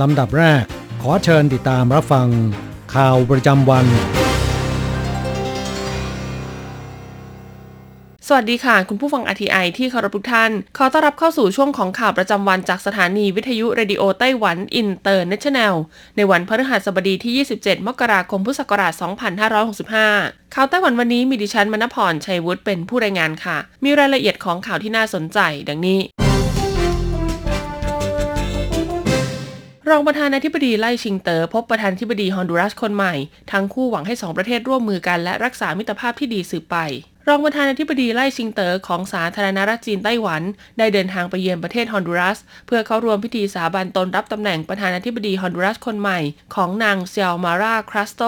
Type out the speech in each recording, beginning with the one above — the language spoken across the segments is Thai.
ลำดับแรก ขอเชิญติดตามรับฟัง ข่าวประจำวัน สวัสดีค่ะ คุณผู้ฟัง RTI ที่เคารพทุกท่าน ขอต้อนรับเข้าสู่ช่วงของข่าวประจำวันจากสถานีวิทยุ Radio Taiwan International ในวันพฤหัสบดีที่ 27 มกราคม พุทธศักราช 2565ข่าวไต้หวันวันนี้มีดิฉันมณพรชัยวุฒิเป็นผู้รายงานค่ะ มีรายละเอียดของข่าวที่น่าสนใจ ดังนี้ รองประธานาธิบดีไล่ชิงเตอ๋อพบประธานาธิบดีฮอนดูรัสคนใหม่ ทั้งคู่หวังให้สองประเทศร่วมมือกันและรักษามิตรภาพที่ดีสืบไป รองประธานาธิบดีไล่ชิงเต๋อของสาธารณรัฐจีนไต้หวัน ได้เดินทางไปเยือนประเทศฮอนดูรัส เพื่อเข้าร่วมพิธีสาบานตนรับตำแหน่งประธานาธิบดีฮอนดูรัสคนใหม่ของนางซีโอมาราคาสโตร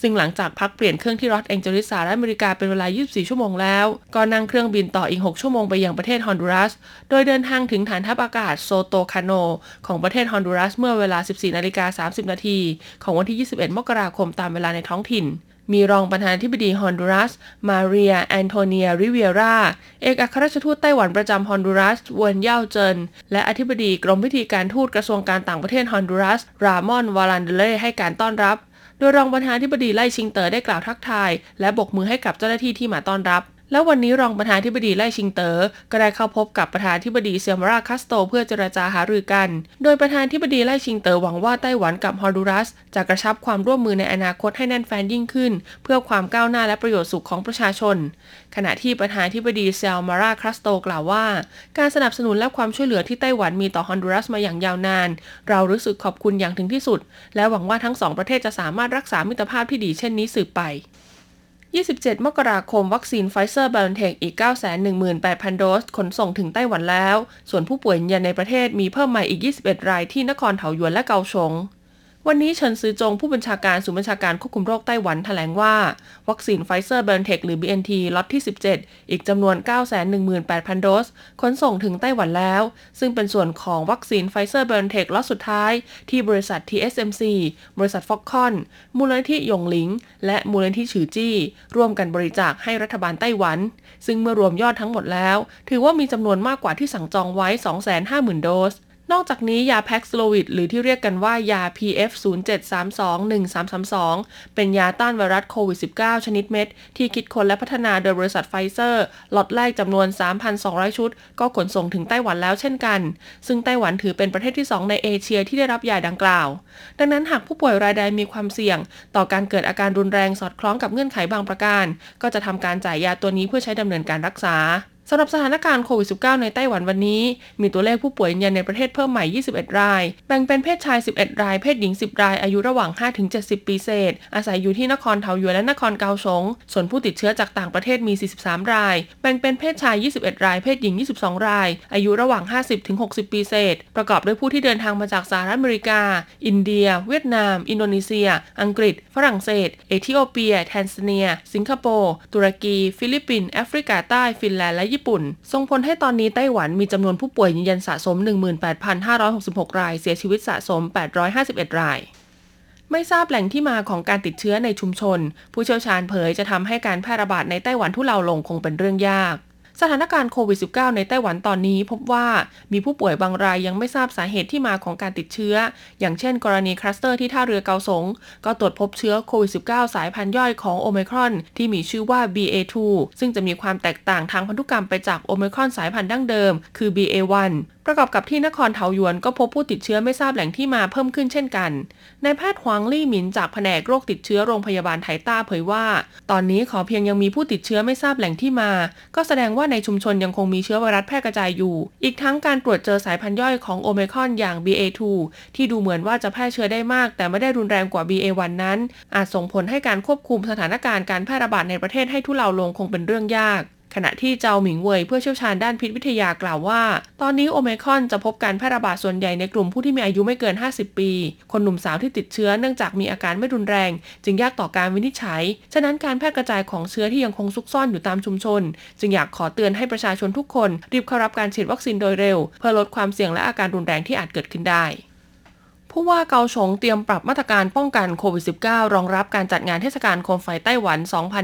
ซึ่งหลังจากพักเปลี่ยนเครื่องที่ลอสแองเจลิสสหรัฐอเมริกาเป็นเวลา 24 ชั่วโมงแล้ว ก็นั่งเครื่องบินต่ออีก 6 ชั่วโมงไปยังประเทศฮอนดูรัส โดยเดินทางถึงฐานทัพอากาศโซโตคาโนของประเทศฮอนดูรัสเมื่อเวลา 14นาฬิกา30 นาทีของวันที่ 21 มกราคมตามเวลาในท้องถิ่น มีรองประธานาธิบดีฮอนดูรัส มาเรีย แอนโทเนีย ริเวียราเอกอัครราชทูตไต้หวันประจำฮอนดูรัสเวินเย่าเจิน และอธิบดีกรมพิธีการทูตกระทรวงการต่างประเทศฮอนดูรัส รามอน วาลันเดเล่ให้การต้อนรับ โดยรองประธานาธิบดีไล่ชิงเตอ๋อได้กล่าวทักทาย และบกมือให้กับเจ้าหน้าที่ที่มาต้อนรับ แล้ววันนี้รองประธานธิบดีไล่ชิงเตอ๋อก็ได้เข้าพบกับประธานธิบดีเซียมาราคัสโต เพื่อเจรจาหารือกัน โดยประธานธิบดีไล่ชิงเตอ๋อหวังว่าไต้หวันกับฮอนดูรัส จะกระชับความร่วมมือในอนาคตให้แน่นแฟนยิ่งขึ้น เพื่อความก้าวหน้าและประโยชน์สุขของประชาชน ขณะที่ประธานธิบดีเซลมาราคัสโต กล่าวว่า การสนับสนุนและความช่วยเหลือที่ไต้หวันมีต่อฮอนดูรัสมาอย่างยาวนาน เรารู้สึกขอบคุณอย่างถึงที่สุด และหวังว่าทั้งสองประเทศจะสามารถรักษามิตรภาพที่ดีเช่นนี้สืบไป 27 มกราคม วัคซีนไฟเซอร์บ o นเทคอีก 918,000 โดส ขนส่งถึงไต้หวันแล้ว ส่วนผู้ป่วยยืนยันในประเทศมีเพิ่มใหม่อีก 21 รายที่นครเถาหยวนและเกาสง วันนี้เฉินสือจงผู้บัญชาการศูนย์บัญชาการควบคุมโรคไต้หวันแถลงว่า วัคซีนไฟเซอร์ BioNTech หรือ BNT ล็อตที่ 17 อีกจำนวน 918,000 โดส ขนส่งถึงไต้หวันแล้ว ซึ่งเป็นส่วนของวัคซีนไฟเซอร์ BioNTech ล็อตสุดท้าย ที่บริษัท TSMC บริษัท Foxconn มูลนิธิยงหลิง และมูลนิธิฉือจี้ ร่วมกันบริจาคให้รัฐบาลไต้หวัน ซึ่งเมื่อรวมยอดทั้งหมดแล้ว ถือว่ามีจำนวนมากกว่าที่สั่งจองไว้ 250,000 โดส นอกจากนี้ยา Paxlovid หรือที่เรียกกันว่ายา PF 07321332 เป็นยาต้านไวรัสโควิด -19 ชนิดเม็ด ที่คิดค้นและพัฒนาโดยบริษัทไฟเซอร์ล็อตแรกจำนวน 3,200 ชุด ก็ขนส่งถึงไต้หวันแล้วเช่นกัน ซึ่งไต้หวันถือเป็นประเทศที่ 2 ในเอเชียที่ได้รับยาดังกล่าว ดังนั้นหากผู้ป่วยรายใดมีความเสี่ยง ต่อการเกิดอาการรุนแรงสอดคล้องกับเงื่อนไขบางประการ ก็จะทำการจ่ายยาตัวนี้เพื่อใช้ดำเนินการรักษา สำหรับสถานการณ์โควิด -19 ในไต้หวันวันนี้ มีตัวเลขผู้ป่วยยืนยันในประเทศเพิ่มใหม่ 21 ราย แบ่งเป็นเพศชาย 11 ราย เพศหญิง 10 ราย อายุระหว่าง 5-70 ปีเศษ อาศัยอยู่ที่นครเทาหยวนและนครเกาสง ส่วนผู้ติดเชื้อจากต่างประเทศมี 43 ราย แบ่งเป็นเพศชาย 21 ราย เพศหญิง 22 ราย อายุระหว่าง 50-60 ปีเศษ ประกอบด้วยผู้ที่เดินทางมาจากสหรัฐอเมริกา อินเดีย เวียดนาม อินโดนีเซีย อังกฤษ ฝรั่งเศส เอธิโอเปีย แทนซาเนีย สิงคโปร์ ตุรกี ฟิลิปปินส์ แอฟริกาใต้ ฟินแลนด์ และญี่ปุ่น ส่งผลให้ตอนนี้ไต้หวันมีจำนวนผู้ป่วยยืนยันสะสม 18,566 ราย เสียชีวิตสะสม 851 ราย ไม่ทราบแหล่งที่มาของการติดเชื้อในชุมชน ผู้เชี่ยวชาญเผยจะทำให้การแพร่ระบาดในไต้หวันทุเลาลงคงเป็นเรื่องยาก สถานการณ์โควิด -19 ในไต้หวันตอนนี้พบว่ามีผู้ป่วยบางรายยังไม่ทราบสาเหตุที่มาของการติดเชื้อ อย่างเช่นกรณีคลัสเตอร์ที่ท่าเรือเกาสง ก็ตรวจพบเชื้อโควิด -19 สายพันธุ์ย่อยของโอมครอน ที่มีชื่อว่า BA2 ซึ่งจะมีความแตกต่างทางพันธุกรรมไปจากโอมครอนสายพันธุ์ดั้งเดิม คือ BA1 ประกอบกับที่นครเทาหยวนก็พบผู้ติดเชื้อไม่ทราบแหล่งที่มาเพิ่มขึ้นเช่นกัน นายแพทย์หวังลี่หมินจากแผนกโรคติดเชื้อโรงพยาบาลไทต้าเผยว่า ตอนนี้ขอเพียงยังมีผู้ติดเชื้อไม่ทราบแหล่งที่มา ก็แสดงว่าในชุมชนยังคงมีเชื้อไวรัสแพร่กระจายอยู่ อีกทั้งการตรวจเจอสายพันธุ์ย่อยของโอเมคอนอย่าง BA2 ที่ดูเหมือนว่าจะแพร่เชื้อได้มาก แต่ไม่ได้รุนแรงกว่า BA1 นั้น อาจส่งผลให้การควบคุมสถานการณ์การแพร่ระบาดในประเทศให้ทุเลาลงคงเป็นเรื่องยาก ขณะที่เจ้าหมิงเว่ยเพื่อเชี่ยวชาญด้านพิษวิทยากล่าวว่า ตอนนี้โอเมคอนจะพบการแพร่ระบาดส่วนใหญ่ในกลุ่มผู้ที่มีอายุไม่เกิน 50 ปี คนหนุ่มสาวที่ติดเชื้อเนื่องจากมีอาการไม่รุนแรง จึงยากต่อการวินิจฉัย ฉะนั้นการแพร่กระจายของเชื้อที่ยังคงซุกซ่อนอยู่ตามชุมชน จึงอยากขอเตือนให้ประชาชนทุกคน รีบเข้ารับการฉีดวัคซีนโดยเร็ว เพื่อลดความเสี่ยงและอาการรุนแรงที่อาจเกิดขึ้นได้ผู้ว่าเกาฉงเตรียมปรับมาตรการป้องกันโควิด -19 รองรับการจัดงานเทศกาลโคมไฟไต้หวัน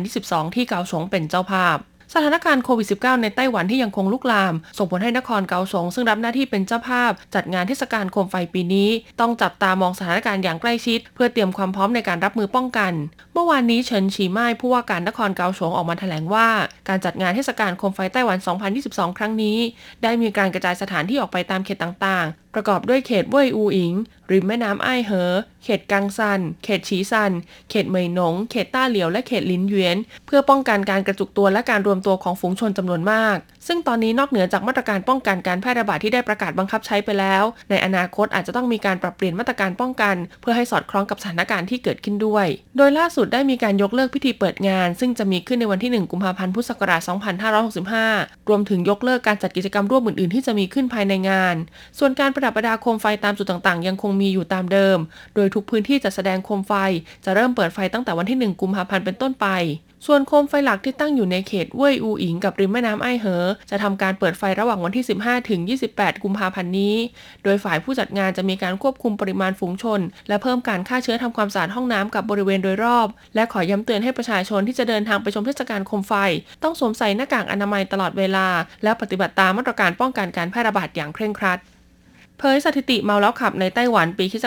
2022 ที่เกาฉงเป็นเจ้าภาพ สถานการณ์โควิด -19 ในไต้หวันที่ยังคงลุกลาม ส่งผลให้นครเกาสงซึ่งรับหน้าที่เป็นเจ้าภาพ จัดงานเทศกาลโคมไฟปีนี้ ต้องจับตามองสถานการณ์อย่างใกล้ชิด เพื่อเตรียมความพร้อมในการรับมือป้องกัน เมื่อวานนี้เฉินชีไม้ผู้ว่าการนครเกาสงออกมาแถลงว่า การจัดงานเทศกาลโคมไฟไต้หวัน 2022 ครั้งนี้ ได้มีการกระจายสถานที่ออกไปตามเขตต่าง ประกอบด้วยเขตเว่ยอูอิง ริมแม่น้ำไอ้เหอ เขตกังซัน เขตฉีซัน เขตเมยหนง เขตต้าเหลียว และเขตลินเวียน เพื่อป้องกันการกระจุกตัวและการรวมตัวของฝูงชนจำนวนมาก ซึ่งตอนนี้นอกเหนือจากมาตรการป้องกันการแพร่ระบาดที่ได้ประกาศบังคับใช้ไปแล้ว ในอนาคตอาจจะต้องมีการปรับเปลี่ยนมาตรการป้องกัน เพื่อให้สอดคล้องกับสถานการณ์ที่เกิดขึ้นด้วย โดยล่าสุดได้มีการยกเลิกพิธีเปิดงาน ซึ่งจะมีขึ้นในวันที่ 1 กุมภาพันธ์ พุทธศักราช 2565 รวมถึงยกเลิกการจัดกิจกรรมร่วมอื่นๆ ที่จะมีขึ้นภายในงาน ส่วนการประดับประดาโคมไฟตามจุดต่างๆ ยังคงมีอยู่ตามเดิม โดยทุกพื้นที่จะแสดงโคมไฟจะเริ่มเปิดไฟตั้งแต่วันที่ 1 กุมภาพันธ์เป็นต้นไป ส่วนโคมไฟหลักที่ตั้งอยู่ในเขตเว่ยอูอิงกับริมแม่น้ำไอเหอ จะทำการเปิดไฟระหว่างวันที่ 15 ถึง 28 กุมภาพันธ์นี้ โดยฝ่ายผู้จัดงานจะมีการควบคุมปริมาณฝูงชน และเพิ่มการฆ่าเชื้อทำความสะอาดห้องน้ำกับบริเวณโดยรอบ และขอย้ำเตือนให้ประชาชนที่จะเดินทางไปชมเทศกาลโคมไฟ ต้องสวมใส่หน้ากากอนามัยตลอดเวลา และปฏิบัติตามมาตรการป้องกันการแพร่ระบาดอย่างเคร่งครัด เผยสถิติเมาแล้วขับในไต้หวันปีคศ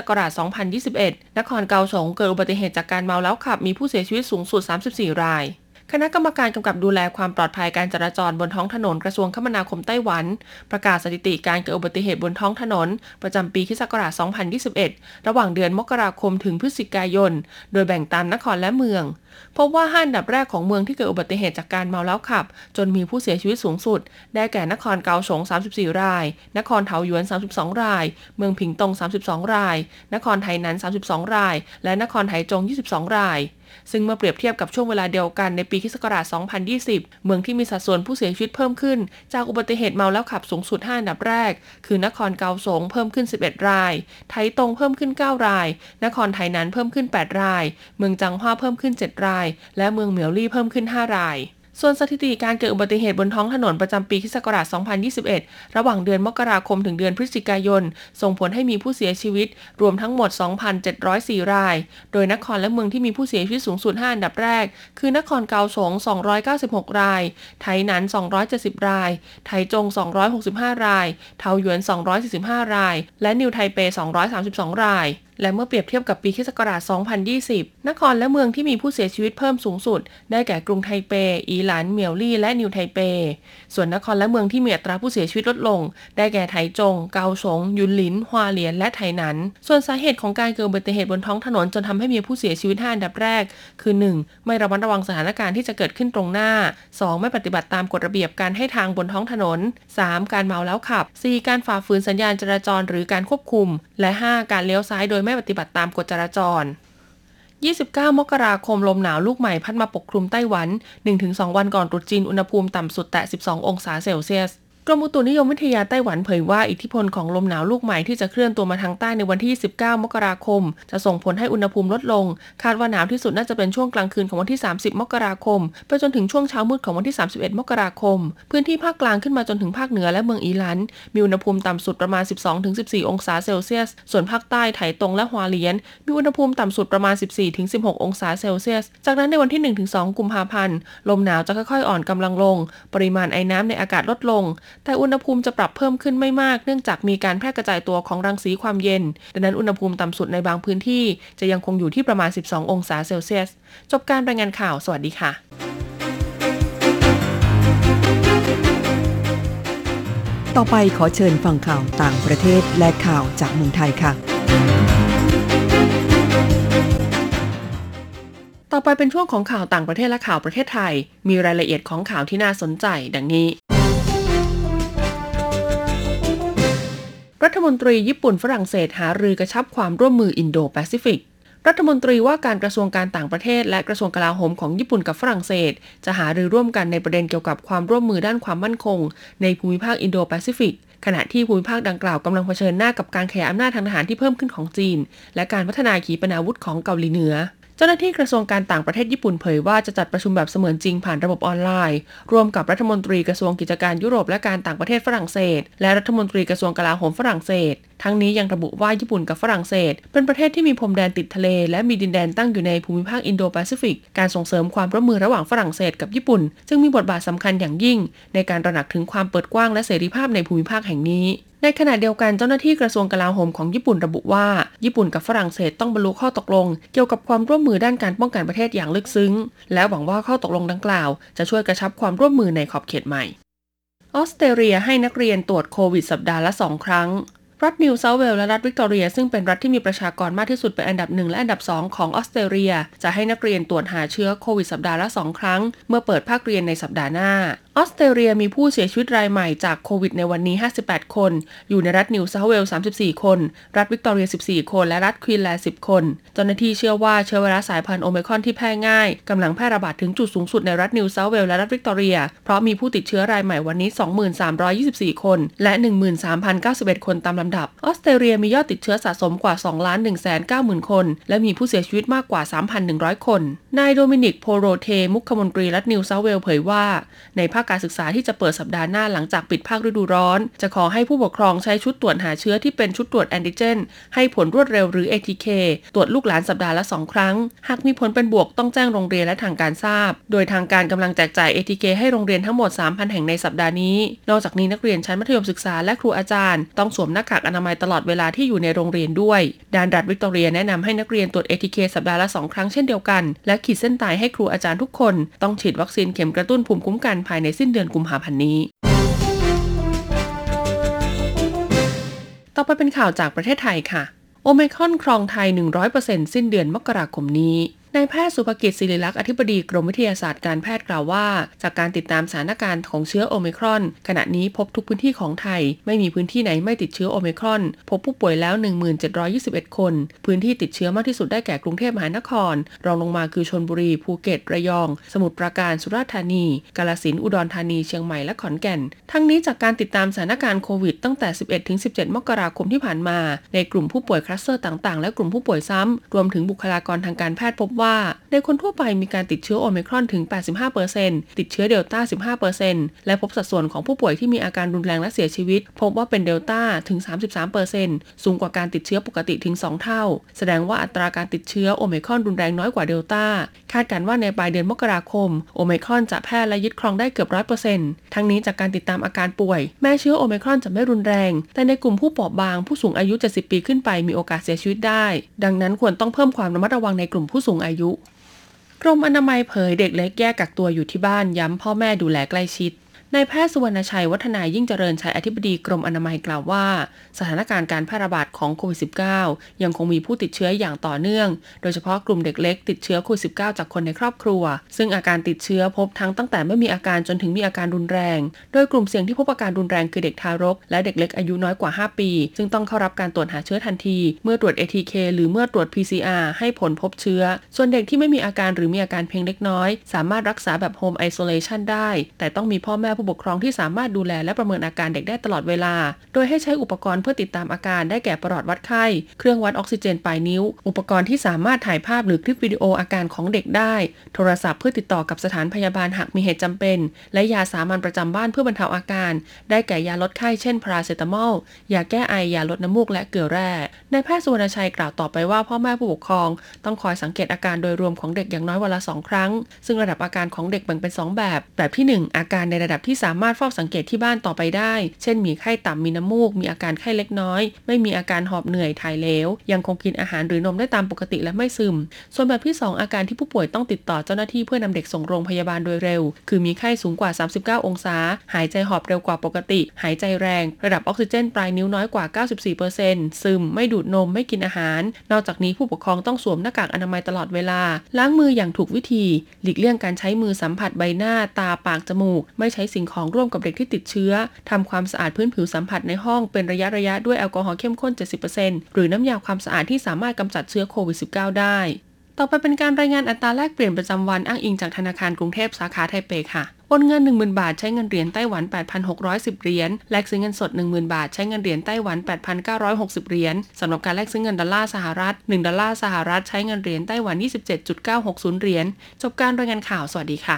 2021 นครเกาสงเกิดอุบัติเหตุจากการเมาแล้วขับมีผู้เสียชีวิตสูงสุด 34 ราย คณะกรรมการกำกับดูแลความปลอดภัยการจราจรบนท้องถนนกระทรวงคมนาคมไต้หวัน ประกาศสถิติการเกิดอุบัติเหตุบนท้องถนน ประจำปีคศ2021 ระหว่างเดือนมกราคมถึงพฤศจิกายน โดยแบ่งตามนครและเมือง พบว่าห้าอันดับแรกของเมืองที่เกิดอุบัติเหตุจากการเมาแล้วขับ จนมีผู้เสียชีวิตสูงสุด ได้แก่นครเกาสง 34 ราย นครเทาหยวน 32 ราย เมืองผิงตง 32 ราย นครไทนัน 32 ราย และนครไถจง 22 รายซึ่งเมื่อเปรียบเทียบกับช่วงเวลาเดียวกันในปีคศ2020 เมืองที่มีสัดส่วนผู้เสียชีวิตเพิ่มขึ้น จากอุบัติเหตุเมาแล้วขับสูงสุด 5 อันดับแรก คือนครเกาสงเพิ่มขึ้น 11 ราย ไทตงเพิ่มขึ้น 9 ราย นครไทนั้นเพิ่มขึ้น 8 ราย เมืองจังหว้าเพิ่มขึ้น 7ราย และเมืองเหมียวลี่เพิ่มขึ้น 5 ราย ส่วนสถิติการเกิดอุบัติเหตุบนท้องถนนประจำปีคศ2021 ระหว่างเดือนมกราคมถึงเดือนพฤศจิกายน ส่งผลให้มีผู้เสียชีวิต รวมทั้งหมด 2,704 ราย โดยนครและเมืองที่มีผู้เสียชีวิตสูงสุด 5 อันดับแรก คือนครเกาสง 296 ราย ไทหนัน 270 ราย ไทจง 265 ราย เทาหยวน 245 ราย และนิวไทเป 232 ราย และเมื่อเปรียบเทียบกับปีคศ2020 นครและเมืองที่มีผู้เสียชีวิตเพิ่มสูงสุด ได้แก่กรุงไทเป อีหลาน เมียวลี่ และนิวไทเป ส่วนนครและเมืองที่มีอัตราผู้เสียชีวิตลดลง ได้แก่ไถจง เกาสง ยุนหลิน ฮวาเหลียน และไถหนัน ส่วนสาเหตุของการเกิดอุบัติเหตุบนท้องถนนจนทำให้มีผู้เสียชีวิต5อันดับแรก คือ 1. ไม่ระมัดระวังสถานการณ์ที่จะเกิดขึ้นตรงหน้า 2. ไม่ปฏิบัติตามกฎระเบียบการให้ทางบนท้องถนน 3. การเมาแล้วขับ 4. การฝ่าฝืนสัญญาณจราจรหรือการควบคุม และ 5. การเลี้ยวซ้ายโดยไม่ปฏิบัติตามกฎจราจร 29 มกราคมลมหนาวลูกใหม่พัดมาปกคลุมไต้หวัน 1-2 วันก่อนตรุษจีนอุณหภูมิต่ำสุดแตะ 12 องศาเซลเซียส กรมอุตุนิยมวิทยาไต้หวันเผยว่าอิทธิพลของลมหนาวลูกใหม่ที่จะเคลื่อนตัวมาทางใต้ในวันที่ 19 มกราคม จะส่งผลให้อุณหภูมิลดลง คาดว่าหนาวที่สุดน่าจะเป็นช่วงกลางคืนของวันที่ 30 มกราคม ไปจนถึงช่วงเช้ามืดของวันที่ 31 มกราคม พื้นที่ภาคกลางขึ้นมาจนถึงภาคเหนือและเมืองอีหลัน มีอุณหภูมิต่ำสุดประมาณ 12-14 องศาเซลเซียส ส่วนภาคใต้ไถตรงและฮวาเลียน มีอุณหภูมิต่ำสุดประมาณ 14-16 องศาเซลเซียส จากนั้นในวันที่ 1-2 กุมภาพันธ์ลมหนาวจะค่อยๆ อ่อนกำลังลง ปริมาณไอน้ำในอากาศลดลงแต่อุณหภูมิจะปรับเพิ่มขึ้นไม่มากเนื่องจากมีการแพร่กระจายตัวของรังสีความเย็น ดังนั้นอุณหภูมิต่ำสุดในบางพื้นที่จะยังคงอยู่ที่ประมาณ 12 องศาเซลเซียส จบการรายงานข่าว สวัสดีค่ะต่อไปขอเชิญฟังข่าวต่างประเทศและข่าวจากเมืองไทยค่ะ ต่อไปเป็นช่วงของข่าวต่างประเทศและข่าวประเทศไทย มีรายละเอียดของข่าวที่น่าสนใจ ดังนี้ รัฐมนตรีญี่ปุ่นฝรั่งเศสหารือกระชับความร่วมมืออินโดแปซิฟิกรัฐมนตรีว่าการกระทรวงการต่างประเทศและกระทรวงกลาโหมของญี่ปุ่นกับฝรั่งเศส จะหารือร่วมกันในประเด็นเกี่ยวกับความร่วมมือด้านความมั่นคง ในภูมิภาคอินโดแปซิฟิก ขณะที่ภูมิภาคดังกล่าวกำลังเผชิญหน้ากับการขยายอำนาจทางทหารที่เพิ่มขึ้นของจีน และการพัฒนาขีปนาวุธของเกาหลีเหนือ จ้าหน้าที่กระทรวงการต่างประเทศญี่ปุ่นเผยว่าจะจัดประชุมแบบเสมือนจริงผ่านระบบออนไลน์ ร่วมกับรัฐมนตรีกระทรวงกิจการยุโรปและการต่างประเทศฝรั่งเศส และรัฐมนตรีกระทรวงกลาโหมฝรั่งเศส ทั้งนี้ยังระบุว่าญี่ปุ่นกับฝรั่งเศส เป็นประเทศที่มีพรมแดนติดทะเล และมีดินแดนตั้งอยู่ในภูมิภาคอินโดแปซิฟิก การส่งเสริมความร่วมมือระหว่างฝรั่งเศสกับญี่ปุ่น จึงมีบทบาทสำคัญอย่างยิ่ง ในการตระหนักถึงความเปิดกว้างและเสรีภาพในภูมิภาคแห่งนี้ในขณะเดียวกันเจ้าหน้าที่กระทรวงกลาโหมของญี่ปุ่นระบุว่า ญี่ปุ่นกับฝรั่งเศสต้องบรรลุข้อตกลง เกี่ยวกับความร่วมมือด้านการป้องกันประเทศอย่างลึกซึ้ง และหวังว่าข้อตกลงดังกล่าว จะช่วยกระชับความร่วมมือในขอบเขตใหม่ออสเตรเลียให้นักเรียนตรวจโควิดสัปดาห์ละสองครั้ง รัฐนิวเซาท์เวลและรัฐวิกตอเรีย ซึ่งเป็นรัฐที่มีประชากรมากที่สุดเป็นอันดับหนึ่งและอันดับ 2 ของออสเตรเลีย จะให้นักเรียนตรวจหาเชื้อโควิดสัปดาห์ละ 2 ครั้ง เมื่อเปิดภาคเรียนในสัปดาห์หน้า ออสเตรเลียมีผู้เสียชีวิตรายใหม่จากโควิดในวันนี้ 58 คน อยู่ในรัฐนิวเซาท์เวล 34 คน รัฐวิกตอเรีย 14 คน และรัฐควีนแลนด์ 10 คน เจ้าหน้าที่เชื่อว่าเชื้อไวรัสสายพันธุ์โอไมครอนที่แพร่ง่ายกำลังแพร่ระบาดถึงจุดสูงสุดในรัฐนิวเซาท์เวลและรัฐวิกตอเรีย เพราะมีผู้ติดเชื้อรายใหม่วันนี้ 2324 คน และ 13,091 คนตามลำดับ ออสเตรเลียมียอดติดเชื้อสะสมกว่า2 1 9 0 0 0 0 คน และมีผู้เสียชีวิตมากกว่า 3,100 คน นายโดมินิก โพโรเท มุขมนตรีรัฐนิวเซาเวลเผยว่าในภาคการศึกษาที่จะเปิดสัปดาห์หน้าหลังจากปิดภาคฤดูร้อน จะขอให้ผู้ปกครองใช้ชุดตรวจหาเชื้อที่เป็นชุดตรวจแอนติเจน ให้ผลรวดเร็วหรือ ATK ตรวจลูกหลานสัปดาห์ละ 2 ครั้ง หากมีผลเป็นบวกต้องแจ้งโรงเรียนและทางการทราบ โดยทางการกำลังแจกจ่าย ATK ให้โรงเรียนทั้งหมด 3,000 แห่งในสัปดาห์นี้ นอกจากนี้นักเรียนชั้นมัธยมศึกษาและครูอาจารย์ ต้องสวมหน้ากากอนามัยตลอดเวลาที่อยู่ในโรงเรียนด้วยดานรัฐวิกตอเรียแนะนำให้นักเรียนตรวจ ATK สัปดาห์ละ 2 ครั้งเช่นเดียวกัน และขีดเส้นตายให้ครูอาจารย์ทุกคน ต้องฉีดวัคซีนเข็มกระตุ้นภูมิคุ้มกันภายในสิ้นเดือนกุมภาพันธ์นี้ ต่อไปเป็นข่าวจากประเทศไทยค่ะ โอไมคอนครองไทย 100%สิ้นเดือนมกราคมนี้ นายแพทย์สุภกิจศิริลักษณ์อธิบดีกรมวิทยาศาสตร์การแพทย์กล่าวว่า จากการติดตามสถานการณ์ของเชื้อโอมิครอน ขณะนี้พบทุกพื้นที่ของไทย ไม่มีพื้นที่ไหนไม่ติดเชื้อโอมิครอน พบผู้ป่วยแล้ว 1721 คน พื้นที่ติดเชื้อมากที่สุดได้แก่กรุงเทพมหานคร รองลงมาคือชลบุรีภูเก็ตระยอง สมุทรปราการสุราษฎร์ธานี กาฬสินธุ์อุดรธานีเชียงใหม่และขอนแก่น ทั้งนี้จากการติดตามสถานการณ์โควิดตั้งแต่ 11-17 มกราคมที่ผ่านมา ในกลุ่มผู้ป่วยคลัสเตอร์ต่างๆ และกลุ่มผู้ป่วยซ้ำรวมถึงบุคลากรทางการแพทย์พบว่าในคนทั่วไปมีการติดเชื้อโอมิครอนถึง 85%ติดเชื้อเดลต้า 15%และพบสัดส่วนของผู้ป่วยที่มีอาการรุนแรงและเสียชีวิต พบว่าเป็นเดลต้าถึง 33%สูงกว่าการติดเชื้อปกติถึง 2 เท่า แสดงว่าอัตราการติดเชื้อโอมิครอนรุนแรงน้อยกว่าเดลต้า คาดการว่าในปลายเดือนมกราคม โอมิครอนจะแพร่และยึดครองได้เกือบร้อยเปอร์เซนต์ทั้งนี้จากการติดตามอาการป่วย แม้เชื้อโอมิครอนจะไม่รุนแรง แต่ในกลุ่มผู้เปราะบางผู้สูงอายุ 70 ปีขึ้นไปมีโอกาสเสียชีวิตได้ ดังนั้นควรต้องเพิ่มความระมัดระวังในกลุ่มผู้สูงอายุกรมอนามัยเผยเด็กเล็กแยกกักตัวอยู่ที่บ้านย้ำพ่อแม่ดูแลใกล้ชิด นายแพทย์สุวรรณชัยวัฒนายิ่งเจริญชัยอธิบดีกรมอนามัยกล่าวว่า สถานการณ์การแพร่ระบาดของโควิด -19 ยังคงมีผู้ติดเชื้ออย่างต่อเนื่อง โดยเฉพาะกลุ่มเด็กเล็กติดเชื้อโควิด -19 จากคนในครอบครัว ซึ่งอาการติดเชื้อพบทั้งตั้งแต่ไม่มีอาการจนถึงมีอาการรุนแรง โดยกลุ่มเสี่ยงที่พบอาการรุนแรงคือเด็กทารก และเด็กเล็กอายุน้อยกว่า 5 ปี ซึ่งต้องเข้ารับการตรวจหาเชื้อทันที เมื่อตรวจ ATK หรือเมื่อตรวจ PCR ให้ผลพบเชื้อ ส่วนเด็กที่ไม่มีอาการหรือมีอาการเพียงเล็กน้อย สามารถรักษาแบบ Home Isolation ได้ แต่ต้องมีพ่อแม่ผู้ปกครองที่สามารถดูแลและประเมินอาการเด็กได้ตลอดเวลา โดยให้ใช้อุปกรณ์เพื่อติดตามอาการได้แก่ประหลอดวัดไข้ เครื่องวัดออกซิเจนปลายนิ้ว อุปกรณ์ที่สามารถถ่ายภาพหรือคลิปวิดีโออาการของเด็กได้ โทรศัพท์เพื่อติดต่อกับสถานพยาบาลหากมีเหตุจำเป็น และยาสามัญประจำบ้านเพื่อบรรเทาอาการ ได้แก่ยาลดไข้เช่นพาราเซตามอลยาแก้ไอยาลดน้ำมูกและเกลือแร่นายแพทย์สุวรรณชัยกล่าวต่อไปว่าพ่อแม่ผู้ปกครอง ต้องคอยสังเกตอาการโดยรวมของเด็กอย่างน้อยวันละสองครั้ง ซึ่งระดับอาการของเด็กแบ่งเป็น 2 แบบ แบบที่ 1 อาการในระดับที่ที่สามารถเฝ้าสังเกตที่บ้านต่อไปได้ เช่นมีไข้ต่ำมีน้ำมูก มีอาการไข้เล็กน้อย ไม่มีอาการหอบเหนื่อยถ่ายเหลว ยังคงกินอาหารหรือนมได้ตามปกติและไม่ซึม ส่วนแบบที่ 2 อาการที่ผู้ป่วยต้องติดต่อเจ้าหน้าที่เพื่อนำเด็กส่งโรงพยาบาลโดยเร็ว คือมีไข้สูงกว่า 39 องศา หายใจหอบเร็วกว่าปกติ หายใจแรง ระดับออกซิเจนปลายนิ้วน้อยกว่า 94%ซึม ไม่ดูดนม ไม่กินอาหาร นอกจากนี้ผู้ปกครองต้องสวมหน้ากากอนามัยตลอดเวลา ล้างมืออย่างถูกวิธี หลีกเลี่ยงการใช้มือสัมผัสใบหน้า ตา ปาก จมูก ไม่ใช้สิ่งของร่วมกับเด็กที่ติดเชื้อทำความสะอาดพื้นผิวสัมผัสในห้องเป็นระยะระยะด้วยแอลกอฮอล์เข้มข้น 70%หรือน้ำยาความสะอาดที่สามารถกำจัดเชื้อโควิด -19 ได้ต่อไปเป็นการรายงานอัตราแลกเปลี่ยนประจำวันอ้างอิงจากธนาคารกรุงเทพสาขาไทเปค่ะโอนเงิน 10,000 บาทใช้เงินเหรียญไต้หวัน 8,610 เหรียญ แลกซื้อเงินสด 10,000 บาทใช้เงินเหรียญไต้หวัน 8,960 เหรียญสำหรับการแลกซื้อเงินดอลลาร์สหรัฐ 1 ดอลลาร์สหรัฐใช้เงินเหรียญไต้หวัน 27.960 เหรียญ จบการรายงานข่าว สวัสดีค่ะ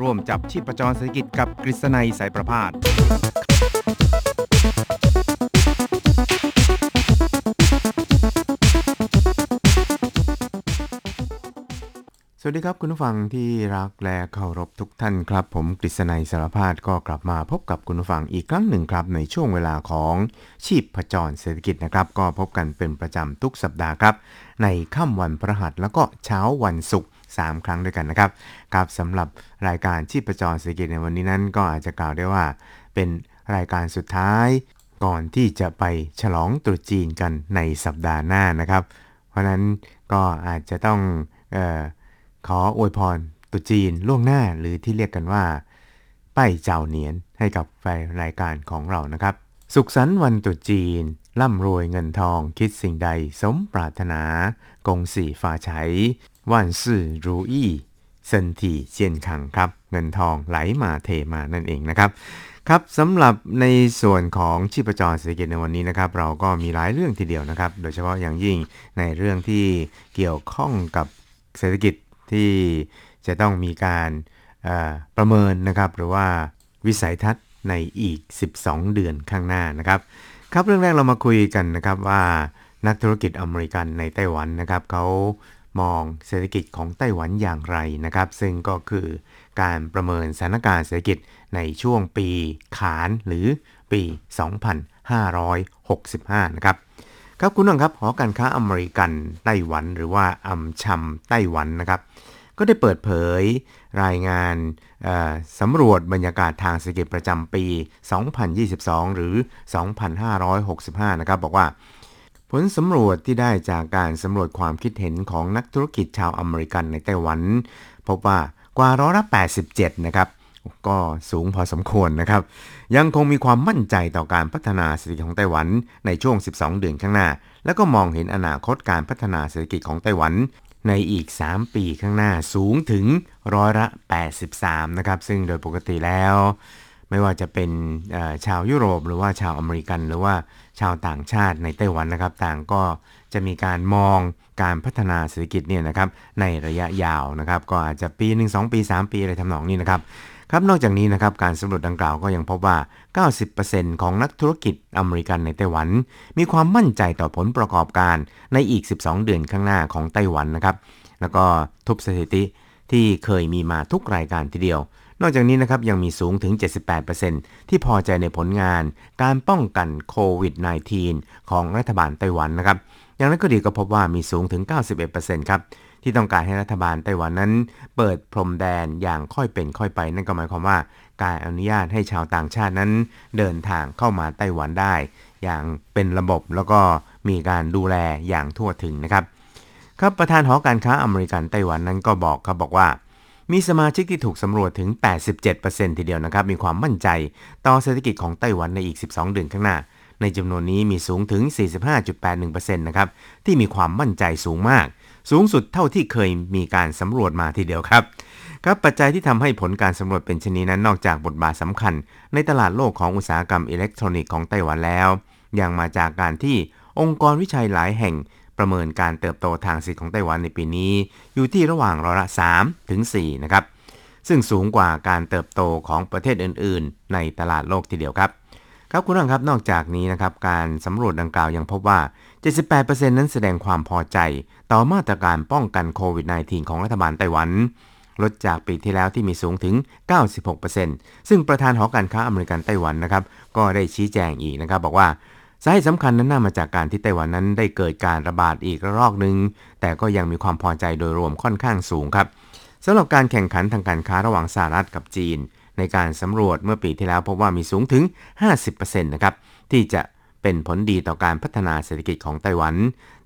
ร่วมจับชีพจรเศรษฐกิจกับกฤษณัยสายประพาส วัสดีครับคุณผู้ฟังที่รักและเคารพทุกท่านครับ ผมกฤษณัยสารพาดก็กลับมาพบกับคุณผู้ฟังอีกครั้งหนึ่งครับ ในช่วงเวลาของชีพผจรเศรษฐกิจนะครับ ก็พบกันเป็นประจำทุกสัปดาห์ครับ ในค่ำวันพฤหัสแล้วก็เช้าวันศุกร์3 ครั้งด้วยกันนะครับครับสำหรับรายการชีพจรเศรษฐกิจในวันนี้นั้น ก็อาจจะกล่าวได้ว่า เป็นรายการสุดท้าย ก่อนที่จะไปฉลองตรุษจีนกันในสัปดาห์หน้านะครับ เพราะนั้นก็อาจจะต้องเออ ขออวยพรตุจีนล่วงหน้าหรือที่เรียกกันว่า ป้ายเจ้าเหนียนให้กับแฟนรายการของเรานะครับ สุขสันต์วันตุจีน ร่ำรวยเงินทองคิดสิ่งใดสมปรารถนากงสีฝ่าใช้ว่านซื่อรู้อี้เซนทีเจียนขังครับ เงินทองไหลมาเทมานั่นเองนะครับครับสำหรับในส่วนของชีพจรเศรษฐกิจในวันนี้นะครับ เราก็มีหลายเรื่องทีเดียวนะครับ โดยเฉพาะอย่างยิ่งในเรื่องที่เกี่ยวข้องกับเศรษฐกิจ ที่จะต้องมีการประเมินนะครับหรือว่าวิสัยทัศน์ในอีก 12 เดือนข้างหน้านะครับครับเรื่องแรกเรามาคุยกันนะครับว่านักธุรกิจอเมริกันในไต้หวันนะครับเขามองเศรษฐกิจของไต้หวันอย่างไรนะครับ ซึ่งก็คือการประเมินสถานการณ์เศรษฐกิจในช่วงปีขานหรือปี 2565 นะครับครับคุณผู้ชมครับหอการค้าอเมริกันไต้หวันหรือว่าอัมชัมไต้หวันนะครับ ก็ได้เปิดเผยรายงานสำรวจบรรยากาศทางเศรษฐกิจประจำปี 2022 หรือ 2565 นะครับ บอกว่า ผลสำรวจที่ได้จากการสำรวจความคิดเห็นของนักธุรกิจชาวอเมริกันในไต้หวัน พบว่ากว่าร้อยละ 87 นะครับ ก็สูงพอสมควรนะครับ ยังคงมีความมั่นใจต่อการพัฒนาเศรษฐกิจของไต้หวันในช่วง 12 เดือนข้างหน้า แล้วก็มองเห็นอนาคตการพัฒนาเศรษฐกิจของไต้หวัน ในอีก 3 ปีข้างหน้าสูงถึงร้อยละ 83 นะครับ ซึ่งโดยปกติแล้ว ไม่ว่าจะเป็นชาวยุโรปหรือว่าชาวอเมริกัน หรือว่าชาวต่างชาติในไต้หวันนะครับ ต่างก็จะมีการมองการพัฒนาเศรษฐกิจเนี่ยนะครับในระยะยาวนะครับ ก็อาจจะปี 1 2 ปี 3 ปีอะไรทำนองนี้นะครับ ครับนอกจากนี้นะครับการสำรวจดังกล่าวก็ยังพบว่า 90%ของนักธุรกิจอเมริกันในไต้หวัน มีความมั่นใจต่อผลประกอบการในอีก 12 เดือนข้างหน้าของไต้หวันนะครับ แล้วก็ทุบสถิติที่เคยมีมาทุกรายการทีเดียว นอกจากนี้นะครับยังมีสูงถึง 78%ที่พอใจในผลงาน การป้องกันโควิด -19 ของรัฐบาลไต้หวันนะครับอย่างนั้นก็ดีก็พบว่ามีสูงถึง 91%ครับ ที่ต้องการให้รัฐบาลไต้หวันนั้น เปิดพรมแดนอย่างค่อยเป็นค่อยไป นั่นก็หมายความว่า การอนุญาตให้ชาวต่างชาตินั้น เดินทางเข้ามาไต้หวันได้ อย่างเป็นระบบแล้วก็มีการดูแลอย่างทั่วถึงนะครับครับประธานหอการค้าอเมริกันไต้หวันนั้นก็บอกครับบอกว่ามีสมาชิกที่ถูกสำรวจถึง 87%ทีเดียวนะครับ มีความมั่นใจต่อเศรษฐกิจของไต้หวันในอีก 12 เดือนข้างหน้า ในจำนวนนี้มีสูงถึง 45.81%นะครับ ที่มีความมั่นใจสูงมาก สูงสุดเท่าที่เคยมีการสำรวจมาทีเดียวครับครับปัจจัยที่ทำให้ผลการสำรวจเป็นชนิดนั้นนอกจากบทบาทสำคัญ ในตลาดโลกของอุตสาหกรรมอิเล็กทรอนิกส์ของไต้หวันแล้ว ยังมาจากการที่องค์กรวิจัยหลายแห่งประเมินการเติบโตทางเศรษฐกิจของไต้หวันในปีนี้ อยู่ที่ระหว่างร้อยละ3ถึง4นะครับซึ่งสูงกว่าการเติบโตของประเทศอื่น ๆ ในตลาดโลกทีเดียวครับ ครับคุณผู้ชมครับนอกจากนี้นะครับการสำรวจดังกล่าวยังพบว่า 78%นั้นแสดงความพอใจ ต่อมาตรการป้องกันโควิด -19 ของรัฐบาลไต้หวัน ลดจากปีที่แล้วที่มีสูงถึง 96%ซึ่งประธานหอการค้าอเมริกันไต้หวันนะครับ ก็ได้ชี้แจงอีกนะครับ บอกว่าสาเหตุสำคัญนั้นน่ามาจากการที่ไต้หวันนั้นได้เกิดการระบาดอีกระลอกหนึ่งแต่ก็ยังมีความพอใจโดยรวมค่อนข้างสูงครับสำหรับการแข่งขันทางการค้าระหว่างสหรัฐกับจีน ในการสำรวจเมื่อปีที่แล้วพบว่ามีสูงถึง 50%นะครับที่จะ เป็นผลดีต่อการพัฒนาเศรษฐกิจของไต้หวัน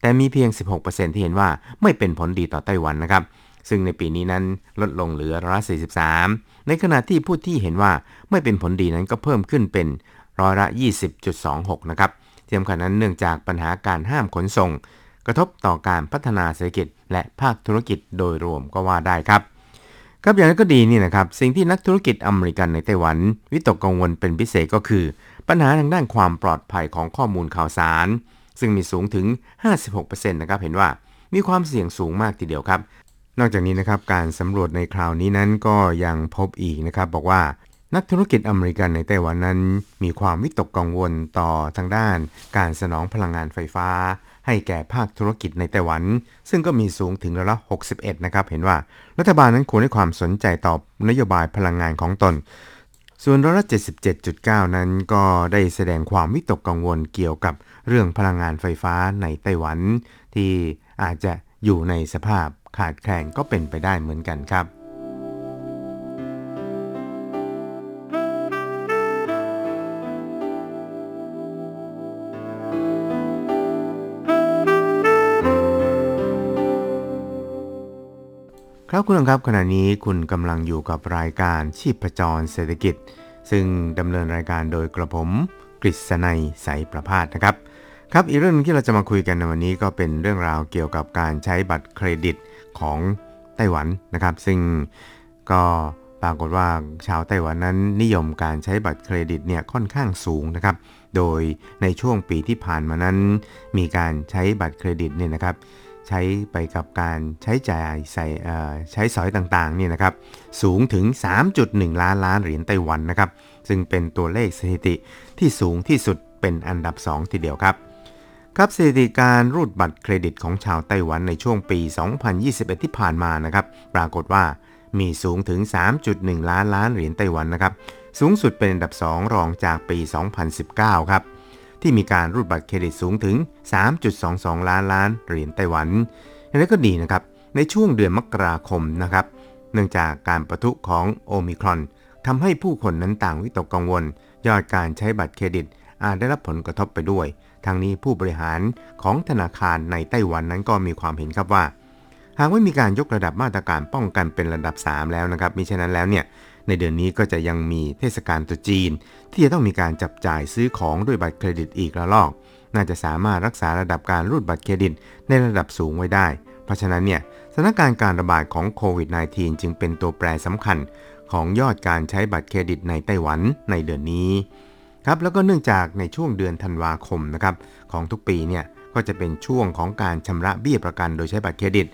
แต่มีเพียง 16%ที่เห็นว่าไม่เป็นผลดีต่อไต้หวันนะครับ ซึ่งในปีนี้นั้นลดลงเหลือร้อยละ43 ในขณะที่ผู้ที่เห็นว่าไม่เป็นผลดีนั้นก็เพิ่มขึ้นเป็นร้อยละ 20.26 นะครับที่สำคัญนั้นเนื่องจากปัญหาการห้ามขนส่ง กระทบต่อการพัฒนาเศรษฐกิจ และภาคธุรกิจโดยรวมก็ว่าได้ครับครับอย่างนั้นก็ดีนี่นะครับ สิ่งที่นักธุรกิจอเมริกันในไต้หวัน วิตกกังวลเป็นพิเศษก็คือ ปัญหาทางด้านความปลอดภัยของข้อมูลข่าวสาร ซึ่งมีสูงถึง 56%นะครับเห็นว่ามีความเสี่ยงสูงมากทีเดียวครับ นอกจากนี้นะครับการสำรวจในคราวนี้นั้นก็ยังพบอีกนะครับบอกว่านักธุรกิจอเมริกันในไต้หวันนั้น มีความวิตกกังวลต่อทางด้าน การสนองพลังงานไฟฟ้า ให้แก่ภาคธุรกิจในไต้หวัน ซึ่งก็มีสูงถึงร้อยละ61 นะครับ เห็นว่า รัฐบาลนั้นควรให้ความสนใจต่อนโยบายพลังงานของตน ส่วนร้อยละ77.9 นั้นก็ได้แสดงความวิตกกังวลเกี่ยวกับเรื่องพลังงานไฟฟ้าในไต้หวัน ที่อาจจะอยู่ในสภาพขาดแคลนก็เป็นไปได้เหมือนกันครับ ครับคุณครับขณะนี้คุณกำลังอยู่กับรายการชีพจรเศรษฐกิจ ซึ่งดำเนินรายการโดยกระผมกฤษณัยใสประพาสนะครับ ครับอีกเรื่องที่เราจะมาคุยกันในวันนี้ก็เป็นเรื่องราวเกี่ยวกับการใช้บัตรเครดิตของไต้หวันนะครับ ซึ่งก็ปรากฏว่าชาวไต้หวันนั้นนิยมการใช้บัตรเครดิตเนี่ยค่อนข้างสูงนะครับ โดยในช่วงปีที่ผ่านมานั้น มีการใช้บัตรเครดิตเนี่ยนะครับ ใช้ไปกับการใช้จ่ายใส่ใช้สอยต่างๆเนี่ยนะครับสูงถึง 3.1 ล้านล้านเหรียญไต้หวันนะครับซึ่งเป็นตัวเลขสถิติที่สูงที่สุดเป็นอันดับ 2 ทีเดียวครับ ครับสถิติการรูดบัตรเครดิตของชาวไต้หวันในช่วงปี 2021 ที่ผ่านมานะครับปรากฏว่ามีสูงถึง 3.1 ล้านล้านเหรียญไต้หวันนะครับสูงสุดเป็นอันดับ 2 รองจากปี 2019 ครับ ที่มีการรูดบัตรเครดิตสูงถึง 3.22 ล้านล้านเหรียญไต้หวันอย่างนั้นก็ดีนะครับ ในช่วงเดือนมกราคมนะครับ เนื่องจากการประทุของโอมิครอนทำให้ผู้คนนั้นต่างวิตกกังวล ยอดการใช้บัตรเครดิต อาจได้รับผลกระทบไปด้วย ทางนี้ผู้บริหารของธนาคารในไต้หวันนั้นก็มีความเห็นครับว่า หากไม่มีการยกระดับมาตรการป้องกันเป็นระดับ 3 แล้วนะครับมิฉะนั้นแล้วเนี่ย ในเดือนนี้ก็จะยังมีเทศกาลตรุษจีน ที่จะต้องมีการจับจ่ายซื้อของด้วยบัตรเครดิตอีกระลอก น่าจะสามารถรักษาระดับการรูดบัตรเครดิตในระดับสูงไว้ได้ เพราะฉะนั้นเนี่ยสถานการณ์การระบาดของโควิด -19 จึงเป็นตัวแปรสำคัญของยอดการใช้บัตรเครดิตในไต้หวันในเดือนนี้ครับแล้วก็เนื่องจากในช่วงเดือนธันวาคมนะครับของทุกปีเนี่ยก็จะเป็นช่วงของการชำระเบี้ยประกันโดยใช้บัตรเครดิต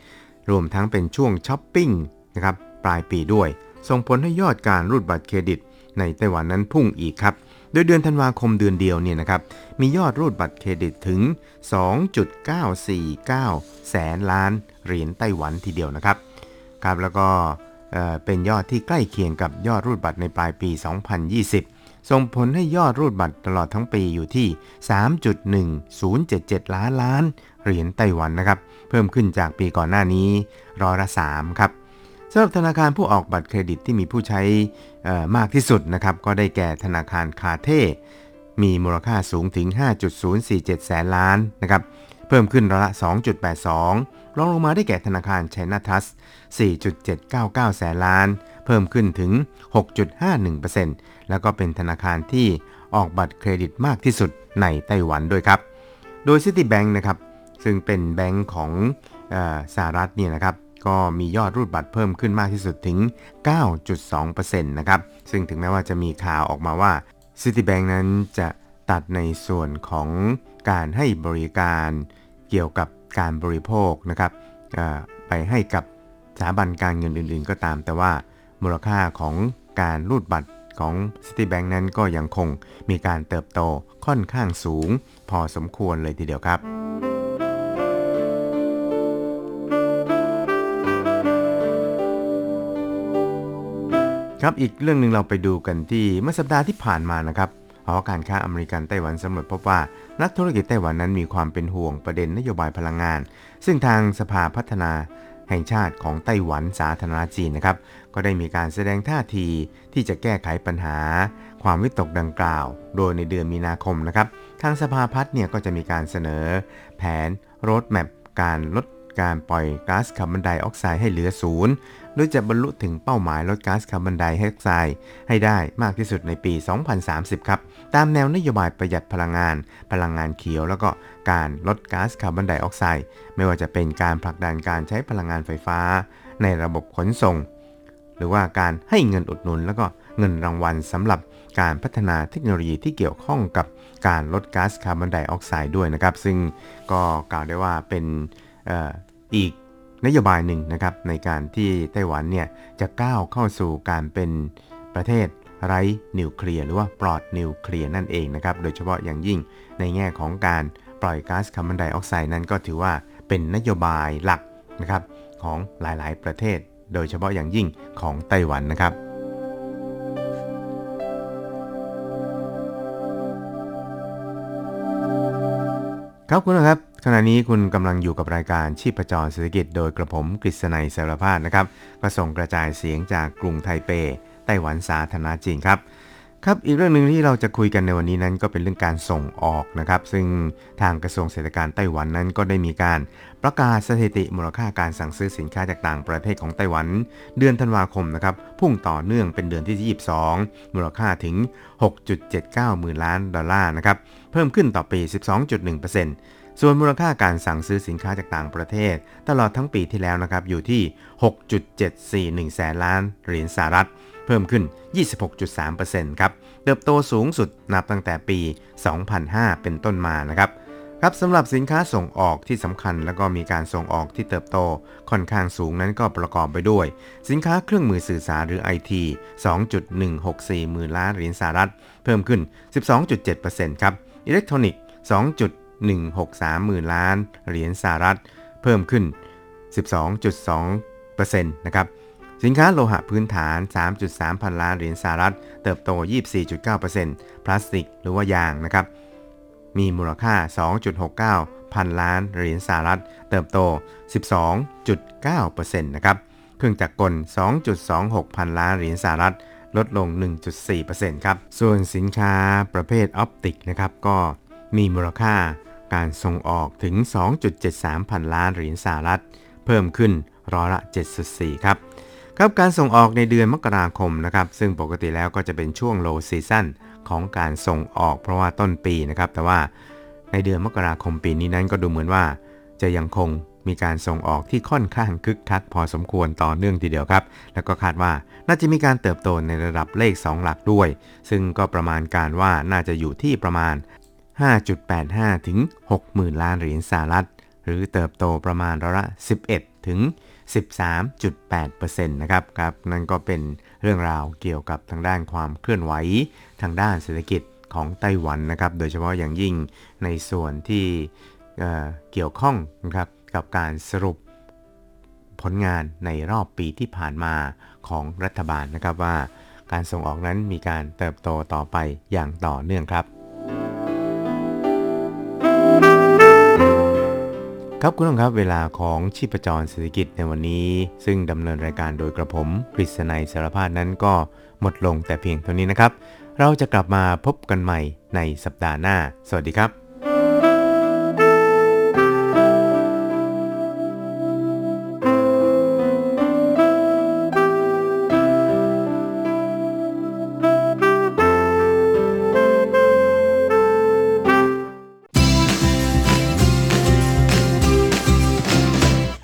รวมทั้งเป็นช่วงช้อปปิ้งนะครับปลายปีด้วย ส่งผลให้ยอดการรูดบัตรเครดิต ในไต้หวันนั้นพุ่งอีกครับ โดยเดือนธันวาคมเดือนเดียวเนี่ยนะครับ มียอดรูดบัตรเครดิตถึง 2.949 แสนล้านเหรียญไต้หวันทีเดียวนะครับ ครับแล้วก็เอ่อเป็นยอดที่ใกล้เคียงกับยอดรูดบัตรในปลายปี 2020 ส่งผลให้ยอดรูดบัตรตลอดทั้งปีอยู่ที่ 3.1077 ล้านล้านเหรียญไต้หวันนะครับ เพิ่มขึ้นจากปีก่อนหน้านี้ร้อยละ3ครับ สำหรับธนาคารผู้ออกบัตรเครดิตที่มีผู้ใช้มากที่สุดนะครับก็ได้แก่ธนาคารคาเท่มีมูลค่าสูงถึง 5.047 แสนล้านนะครับเพิ่มขึ้นร้อละ 2.82 รองลงมาได้แก่ธนาคารไชน่าทัส 4.799 แสนล้าน เพิ่มขึ้นถึง 6.51%แล้วก็เป็นธนาคารที่ออกบัตรเครดิตมากที่สุดในไต้หวันด้วยครับ โดย Citibank นะครับซึ่งเป็นแบงก์ของสหรัฐเนี่ยนะครับ ก็มียอดรูดบัตรเพิ่มขึ้นมากที่สุดถึง 9.2%นะครับ ซึ่งถึงแม้ว่าจะมีข่าวออกมาว่า Citibank นั้นจะตัดในส่วนของการให้บริการเกี่ยวกับการบริโภคนะครับไปให้กับสถาบันการเงินอื่นๆ ก็ตาม แต่ว่ามูลค่าของการรูดบัตรของ Citibank นั้นก็ยังคงมีการเติบโตค่อนข้างสูง พอสมควรเลยทีเดียวครับ ครับอีกเรื่องหนึ่งเราไปดูกันที่เมื่อสัปดาห์ที่ผ่านมานะครับหอการค้าอเมริกันไต้หวันสำรวจพบว่า นักธุรกิจไต้หวันนั้นมีความเป็นห่วงประเด็นนโยบายพลังงาน ซึ่งทางสภาพัฒนาแห่งชาติของไต้หวันสาธารณจีนนะครับ ก็ได้มีการแสดงท่าทีที่จะแก้ไขปัญหา ความวิตกดังกล่าว โดยในเดือนมีนาคมนะครับ ทางสภาพัฒน์เนี่ยก็จะมีการเสนอ แผนรดแมพการลด การปล่อยก๊าซคาร์บอนไดออกไซด์ให้เหลือศูนย์โดยจะบรรลุถึงเป้าหมายลดก๊าซคาร์บอนไดออกไซด์ให้ได้มากที่สุดในปี 2030 ครับ ตามแนวนโยบายประหยัดพลังงาน พลังงานเขียว แล้วก็การลดก๊าซคาร์บอนไดออกไซด์ไม่ว่าจะเป็นการผลักดันการใช้พลังงานไฟฟ้า ในระบบขนส่ง หรือว่าการให้เงินอุดหนุน แล้วก็เงินรางวัลสำหรับการพัฒนาเทคโนโลยีที่เกี่ยวข้องกับการลดก๊าซคาร์บอนไดออกไซด์ด้วยนะครับ ซึ่งก็กล่าวได้ว่าเป็น อีกนโยบายหนึ่งนะครับในการที่ไต้หวันเนี่ยจะก้าวเข้าสู่การเป็นประเทศไร้นิวเคลียร์หรือว่าปลอดนิวเคลียร์นั่นเองนะครับโดยเฉพาะอย่างยิ่งในแง่ของการปล่อยก๊าซคาร์บอนไดออกไซด์นั้นก็ถือว่าเป็นนโยบายหลักนะครับของหลายๆ ประเทศ โดยเฉพาะอย่างยิ่งของไต้หวันนะครับครับคุณครับ ขณะนี้คุณกำลังอยู่กับรายการชีพจรเศรษฐกิจโดยกระผมกฤษณัยสารพาดนะครับก็ส่งกระจายเสียงจากกรุงไทเป ไต้หวันสาธารณจีนครับครับอีกเรื่องหนึ่งที่เราจะคุยกันในวันนี้นั้นก็เป็นเรื่องการส่งออกนะครับ ซึ่งทางกระทรวงเศรษฐการไต้หวันนั้นก็ได้มีการประกาศสถิติมูลค่าการสั่งซื้อสินค้าจากต่างประเทศของไต้หวัน เดือนธันวาคมนะครับพุ่งต่อเนื่องเป็นเดือนที่ 22 มูลค่าถึง 6.79หมื่นล้านดอลลาร์นะครับเพิ่มขึ้นต่อปี 12.1% ส่วนมูลค่าการสั่งซื้อสินค้าจากต่างประเทศ ตลอดทั้งปีที่แล้วนะครับอยู่ที่ 6.741 แสนล้านเหรียญสหรัฐ เพิ่มขึ้น 26.3%ครับ เติบโตสูงสุดนับตั้งแต่ปี 2005 เป็นต้นมานะครับครับสำหรับสินค้าส่งออกที่สำคัญแล้วก็มีการส่งออกที่เติบโตค่อนข้างสูงนั้นก็ประกอบไปด้วย สินค้าเครื่องมือสื่อสารหรือ IT 2.164 หมื่นล้านเหรียญสหรัฐ เพิ่มขึ้น 12.7%ครับ อิเล็กทรอนิกส์2 163หมื่นล้านเหรียญสหรัฐ เพิ่มขึ้น 12.2%นะครับสินค้าโลหะพื้นฐาน 3.3 พันล้านเหรียญสหรัฐ เติบโต 24.9%พลาสติกหรือว่ายางนะครับ มีมูลค่า 2.69 พันล้านเหรียญสหรัฐ เติบโต 12.9%นะครับ เครื่องจักรกล 2.26 พันล้านเหรียญสหรัฐ ลดลง 1.4%ครับ ส่วนสินค้าประเภทออปติกนะครับ ก็มีมูลค่า การส่งออกถึง 2.73 พันล้านเหรียญสหรัฐ เพิ่มขึ้นร้อยละ 7.4 ครับ ครับการส่งออกในเดือนมกราคมนะครับ ซึ่งปกติแล้วก็จะเป็นช่วงโลซีซั่นของการส่งออกเพราะว่าต้นปีนะครับ แต่ว่าในเดือนมกราคมปีนี้นั้นก็ดูเหมือนว่า จะยังคงมีการส่งออกที่ค่อนข้างคึกคักพอสมควรต่อเนื่องทีเดียวครับ แล้วก็คาดว่าน่าจะมีการเติบโตในระดับเลข 2 หลักด้วย ซึ่งก็ประมาณการว่าน่าจะอยู่ที่ประมาณ 5.85 ถึง 60,000 ล้านเหรียญสหรัฐ หรือเติบโตประมาณร้อยละ 11 ถึง 13.8%นะครับครับ นั่นก็เป็นเรื่องราวเกี่ยวกับทางด้านความเคลื่อนไหว ทางด้านเศรษฐกิจของไต้หวันนะครับ โดยเฉพาะอย่างยิ่งในส่วนที่เเกี่ยวข้องนะครับกับการสรุปผลงานในรอบปีที่ผ่านมาของรัฐบาลนะครับว่า การส่งออกนั้นมีการเติบโตต่อไปอย่างต่อเนื่องครับ ครับคุณผู้ชมครับเวลาของชีพจรเศรษฐกิจในวันนี้ ซึ่งดำเนินรายการโดยกระผมกฤษณัยสารพาดนั้นก็หมดลงแต่เพียงเท่านี้นะครับ เราจะกลับมาพบกันใหม่ในสัปดาห์หน้า สวัสดีครับ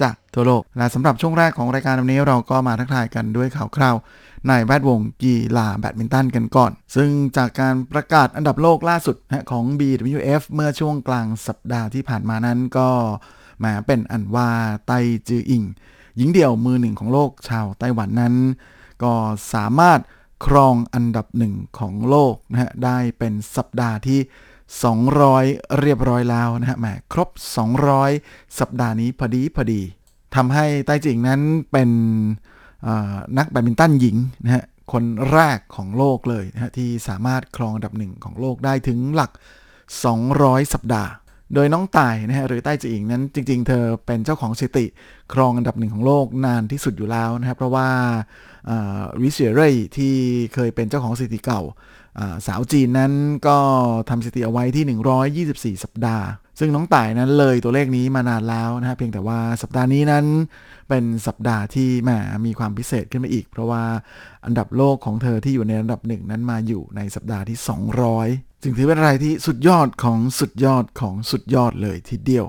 จากทั่วโลก และสำหรับช่วงแรกของรายการวันนี้เราก็มาทักทายกันด้วยข่าวคราวในแวดวงกีฬาแบดมินตันกันก่อน ซึ่งจากการประกาศอันดับโลกล่าสุดของ BWF เมื่อช่วงกลางสัปดาห์ที่ผ่านมานั้นก็แหมเป็นอันว่าไตจืออิง หญิงเดี่ยวมือหนึ่งของโลกชาวไต้หวันนั้น ก็สามารถครองอันดับหนึ่งของโลกนะฮะได้เป็นสัปดาห์ที่ 200 เรียบร้อยแล้วนะฮะแหมครบ 200 สัปดาห์นี้พอดีพอดีทำให้ไต้จิงนั้นเป็นนักแบดมินตันหญิงนะฮะคนแรกของโลกเลยนะฮะที่สามารถครองอันดับหนึ่งของโลกได้ถึงหลัก 200 สัปดาห์ โดยน้องตายนะฮะหรือใต้จีอิงนั้นจริง ๆ เธอเป็นเจ้าของสถิติ ครองอันดับหนึ่งของโลกนานที่สุดอยู่แล้วนะครับเพราะว่าวิเชียเรยที่เคยเป็นเจ้าของสถิติเก่า สาวจีนนั้นก็ทำสถิติเอาไว้ที่ 124 สัปดาห์ ซึ่งน้องต่ายนั้นเลยตัวเลขนี้มานานแล้วนะฮะเพียงแต่ว่าสัปดาห์นี้นั้นเป็นสัปดาห์ที่แหมมีความพิเศษขึ้นมาอีก เพราะว่าอันดับโลกของเธอที่อยู่ในอันดับหนึ่งนั้นมาอยู่ในสัปดาห์ที่ 200 จึงถือเป็นอะไรที่สุดยอดของสุดยอดของสุดยอดเลยทีเดียว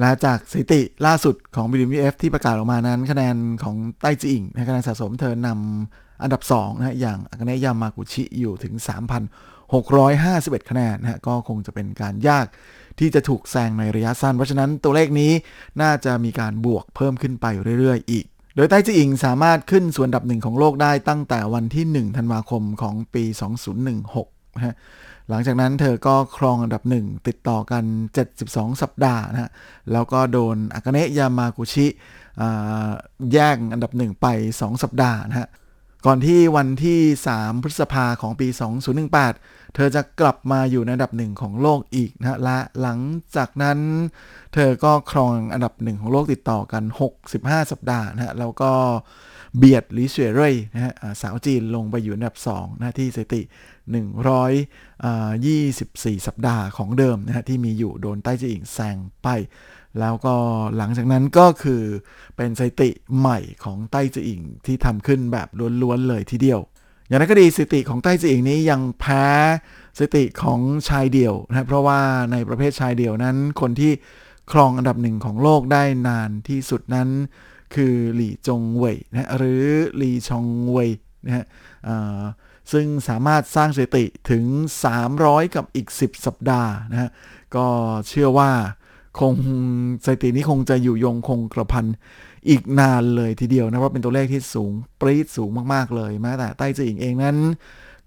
และจากสถิติล่าสุดของ BWF ที่ประกาศออกมานั้น คะแนนของไต้จีอิงคะแนนสะสมเธอนำ อันดับ2นะอย่างอากาเนะยามากุชิอยู่ถึง 3,651 คะแนนนะฮะก็คงจะเป็นการยากที่จะถูกแซงในระยะสั้น เพราะฉะนั้นตัวเลขนี้น่าจะมีการบวกเพิ่มขึ้นไปเรื่อยๆ อีก โดยไต้จีอิงสามารถขึ้นส่วนอันดับหนึ่งของโลกได้ตั้งแต่วันที่ 1 ธันวาคมของปี 2016นะฮะหลังจากนั้นเธอก็ครองอันดับหนึ่งติดต่อกัน 72 สัปดาห์นะฮะ แล้วก็โดนอากาเนะยามากุชิแย่งอันดับหนึ่งไป 2 สัปดาห์นะฮะ ก่อนที่วันที่ 3 พฤษภาของปี 2018 เธอจะกลับมาอยู่ในอันดับหนึ่งของโลกอีกนะฮะและหลังจากนั้น เธอก็ครองอันดับหนึ่งของโลกติดต่อกัน 65 สัปดาห์นะฮะแล้วก็เบียดลิเชเร่ยนะฮะสาวจีนลงไปอยู่อันดับ2นะที่สถิติ 124 สัปดาห์ของเดิมนะฮะที่มีอยู่โดนใต้จีอิงแซงไป แล้วก็หลังจากนั้นก็คือเป็นสถิติใหม่ของไต้จีอิงที่ทำขึ้นแบบล้วนๆเลยทีเดียว อย่างนั้นก็ดีสถิติของไต้จีอิงนี้ยังแพ้สถิติของชายเดี่ยวนะเพราะว่าในประเภทชายเดี่ยวนั้น คนที่ครองอันดับหนึ่งของโลกได้นานที่สุดนั้น คือหลี่จงเว่ยนะหรือหลี่ชองเว่ยนะฮะซึ่งสามารถสร้างสถิติถึง 300 กับอีก 10 สัปดาห์นะฮะก็เชื่อว่า คงสถิตินี้คงจะอยู่ยงคงกระพันอีกนานเลยทีเดียวนะเพราะเป็นตัวเลขที่สูงปรี๊ดสูงมากๆเลยแม้แต่ใต้จีอิงเองนั้น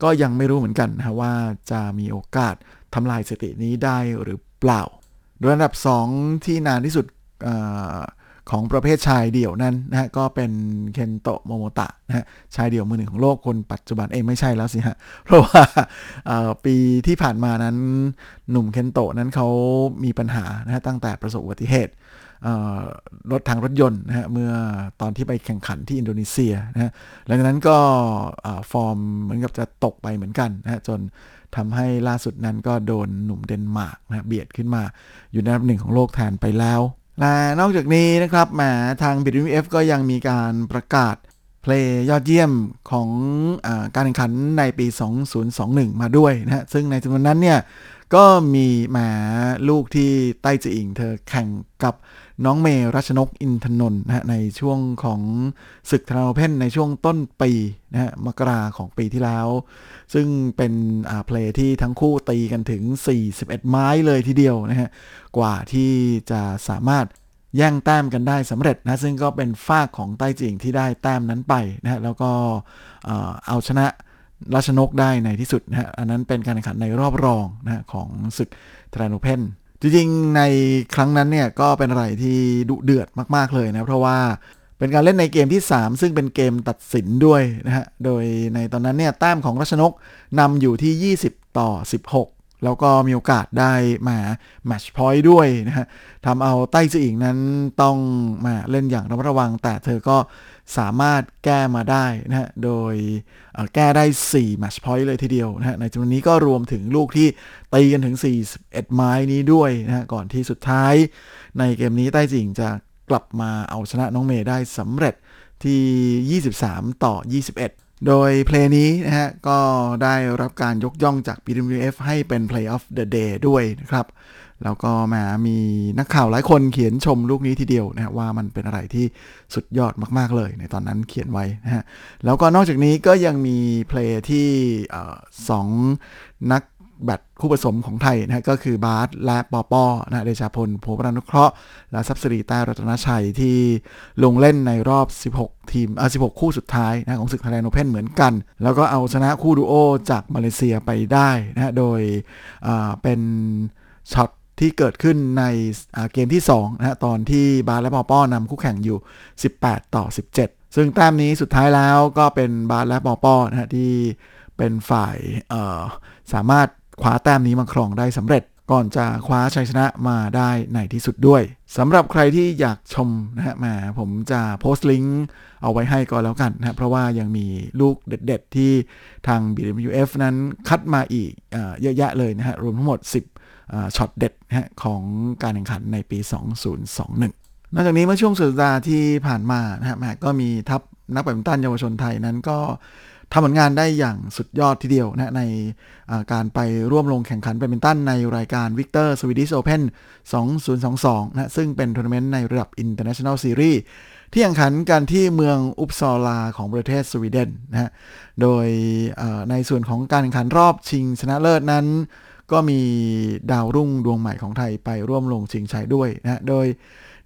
ก็ยังไม่รู้เหมือนกันนะว่าจะมีโอกาสทำลายสถิตินี้ได้หรือเปล่าโดยอันดับ 2 ที่นานที่สุดอ ของประเภทชายเดี่ยวนั้นนะฮะก็เป็นเคนโตะโมโมตะนะฮะชายเดี่ยวมือหนึ่งของโลกคนปัจจุบันเองไม่ใช่แล้วสิฮะเพราะว่าปีที่ผ่านมานั้นหนุ่มเคนโตะนั้นเขามีปัญหานะฮะตั้งแต่ประสบอุบัติเหตุรถทางรถยนต์นะฮะเมื่อตอนที่ไปแข่งขันที่อินโดนีเซียนะฮะหลังจากนั้นก็ฟอร์มเหมือนกับจะตกไปเหมือนกันนะฮะจนทำให้ล่าสุดนั้นก็โดนหนุ่มเดนมาร์กนะเบียดขึ้นมาอยู่ในอันดับหนึ่งของโลกแทนไปแล้ว และนอกจากนี้นะครับแหมทาง BWF ก็ยังมีการประกาศเพลงยอดเยี่ยมของอการแข่งขันในปี 2021 มาด้วยนะฮะซึ่งในจำนวนนั้นเนี่ยก็มีแหมลูกที่ไต้จีอิงเธอแข่งกับ น้องเมรัชนกอินทนนท์นะฮะในช่วงของศึกทรานโอเพนในช่วงต้นปีนะฮะมกราของปีที่แล้ว ซึ่งเป็นอ่าเพลย์ที่ทั้งคู่ตีกันถึง 41 ไม้เลยทีเดียวนะฮะกว่าที่จะสามารถแย่งแต้มกันได้สำเร็จนะซึ่งก็เป็นฝากของไต้จิงที่ได้แต้มนั้นไปนะฮะแล้วก็เอ่อเอาชนะราชนกได้ในที่สุดนะฮะอันนั้นเป็นการแข่งขันในรอบรองนะฮะของศึกทรานโอเพน จริงๆ ในครั้งนั้นเนี่ยก็เป็นอะไรที่ดุเดือดมากๆเลยนะเพราะว่าเป็นการเล่นในเกมที่ 3 ซึ่งเป็นเกมตัดสินด้วยนะฮะ โดยในตอนนั้นเนี่ยแต้มของราชนกนำอยู่ที่ 20 ต่อ 16 แล้วก็มีโอกาสได้มาแมชพอยต์ด้วยนะฮะทำเอาไต้จืออิงนั้นต้องมาเล่นอย่างระมัดระวัง แต่เธอก็ สามารถแก้มาได้นะฮะ โดยแก้ได้ 4 match point เลยทีเดียวนะฮะ ในจำนวนนี้ก็รวมถึงลูกที่ตีกันถึง 41 ไม้นี้ด้วยนะฮะ ก่อนที่สุดท้าย ในเกมนี้ไต้จิงจะกลับมาเอาชนะน้องเมย์ได้สำเร็จที่ 23 ต่อ 21 โดยเพลงนี้นะฮะ ก็ได้รับการยกย่องจาก BWF ให้เป็น Play of the Day ด้วยนะครับ แล้วก็แหมามีนักข่าวหลายคนเขียนชมลูกนี้ทีเดียวนะว่ามันเป็นอะไรที่สุดยอดมากๆเลย ในตอนนั้นเขียนไว้นะฮะแล้วก็นอกจากนี้ก็ยังมีเพลงที่สองนักแบดคู่ผสมของไทยนะก็คือบาสและปอปอนะเดชาพลพัววรานุเคราะห์ และทรัพย์สิรีแต้รัตนชัยที่ลงเล่นในรอบ 16 ทีมเอ่อ16 คู่สุดท้ายนะของศึก Thailand Open เหมือนกัน แล้วก็เอาชนะคู่ดูโอจากมาเลเซียไปได้นะฮะโดยเป็นช็อต ที่เกิดขึ้นในเกมที่2นะฮะตอนที่บาสและปอป้อนำคู่แข่งอยู่ 18 ต่อ 17 ซึ่งแต้มนี้สุดท้ายแล้วก็เป็นบาสและปอป้อนะฮะที่เป็นฝ่ายสามารถคว้าแต้มนี้มาครองได้สำเร็จก่อนจะคว้าชัยชนะมาได้ในที่สุดด้วยสำหรับใครที่อยากชมนะฮะแหมาผมจะโพสต์ลิงก์เอาไว้ให้ก็แล้วกันนะฮะเพราะว่ายังมีลูกเด็ด ๆ ที่ทาง BWF นั้นคัดมาอีกเยอะแยะเลยนะฮะรวมทั้งหมด 10 ช็อตเด็ดฮะของการแข่งขันในปี 2021 นอกจากนี้เมื่อช่วงสุดสัปดาห์ที่ผ่านมานะฮะแหมก็มีทัพนักแบดมินตันเยาวชนไทยนั้นก็ทำผลงานได้อย่างสุดยอดทีเดียวนะในการไปร่วมลงแข่งขันแบดมินตันในรายการ Victor Swedish Open 2022 นะซึ่งเป็นทัวร์นาเมนต์ในระดับ International Series ที่แข่งขันกันที่เมืองอุปซอลาของประเทศสวีเดนนะฮะโดยในส่วนของการแข่งขันรอบชิงชนะเลิศนั้น ก็มีดาวรุ่งดวงใหม่ของไทยไปร่วมลงชิงชัยด้วยนะโดย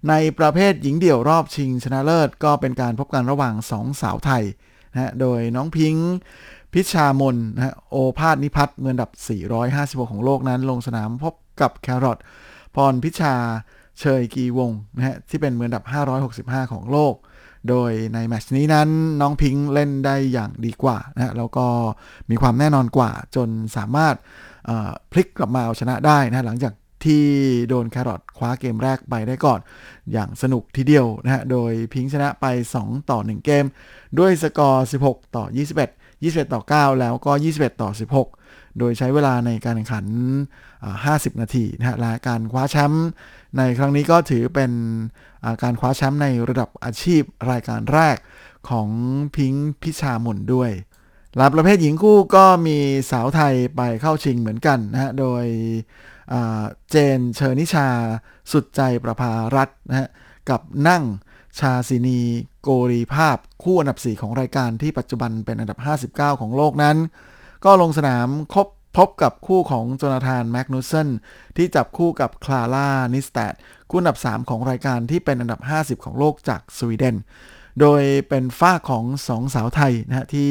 ในประเภทหญิงเดี่ยวรอบชิงชนะเลิศ ก็เป็นการพบกันระหว่าง 2 สาวไทยนะโดยน้องพิงค์พิชามนนะฮะโอภาสนิพัฒน์มืออันดับ 456 ของโลกนั้น ลงสนามพบกับแครอทพรพิชาเชยกีวงนะฮะที่เป็นมืออันดับ 565 ของโลก โดยในแมชนี้นั้นน้องพิงค์เล่นได้อย่างดีกว่านะฮะแล้วก็มีความแน่นอนกว่าจนสามารถ พลิกกลับมาเอาชนะได้นะหลังจากที่โดนแครอทคว้าเกมแรกไปได้ก่อน อย่างสนุกทีเดียวนะฮะ โดยพิงชนะไป 2 ต่อ 1 เกม ด้วยสกอร์ 16 ต่อ 21 21 ต่อ 9 แล้วก็ 21 ต่อ 16 โดยใช้เวลาในการแข่งขันอ่า50 นาทีนะฮะและการคว้าแชมป์ในครั้งนี้ก็ถือเป็นการคว้าแชมป์ในระดับอาชีพรายการแรกของพิงพิชามนด้วย หลายประเภทหญิงคู่ก็มีสาวไทยไปเข้าชิงเหมือนกันนะฮะ โดยเจนเชอร์นิชาสุดใจประภารัตน์นะฮะ กับนั่งชาสินีโกรีภาพคู่อันดับ 4 ของรายการที่ปัจจุบันเป็นอันดับ 59 ของโลกนั้น ก็ลงสนามคบพบกับคู่ของโจนาธานแมกนุสเซนที่จับคู่กับคลาร่านิสแตดคู่อันดับ 3 ของรายการที่เป็นอันดับ 50 ของโลกจากสวีเดน โดยเป็นฝ่ายของสองสาวไทยนะฮะที่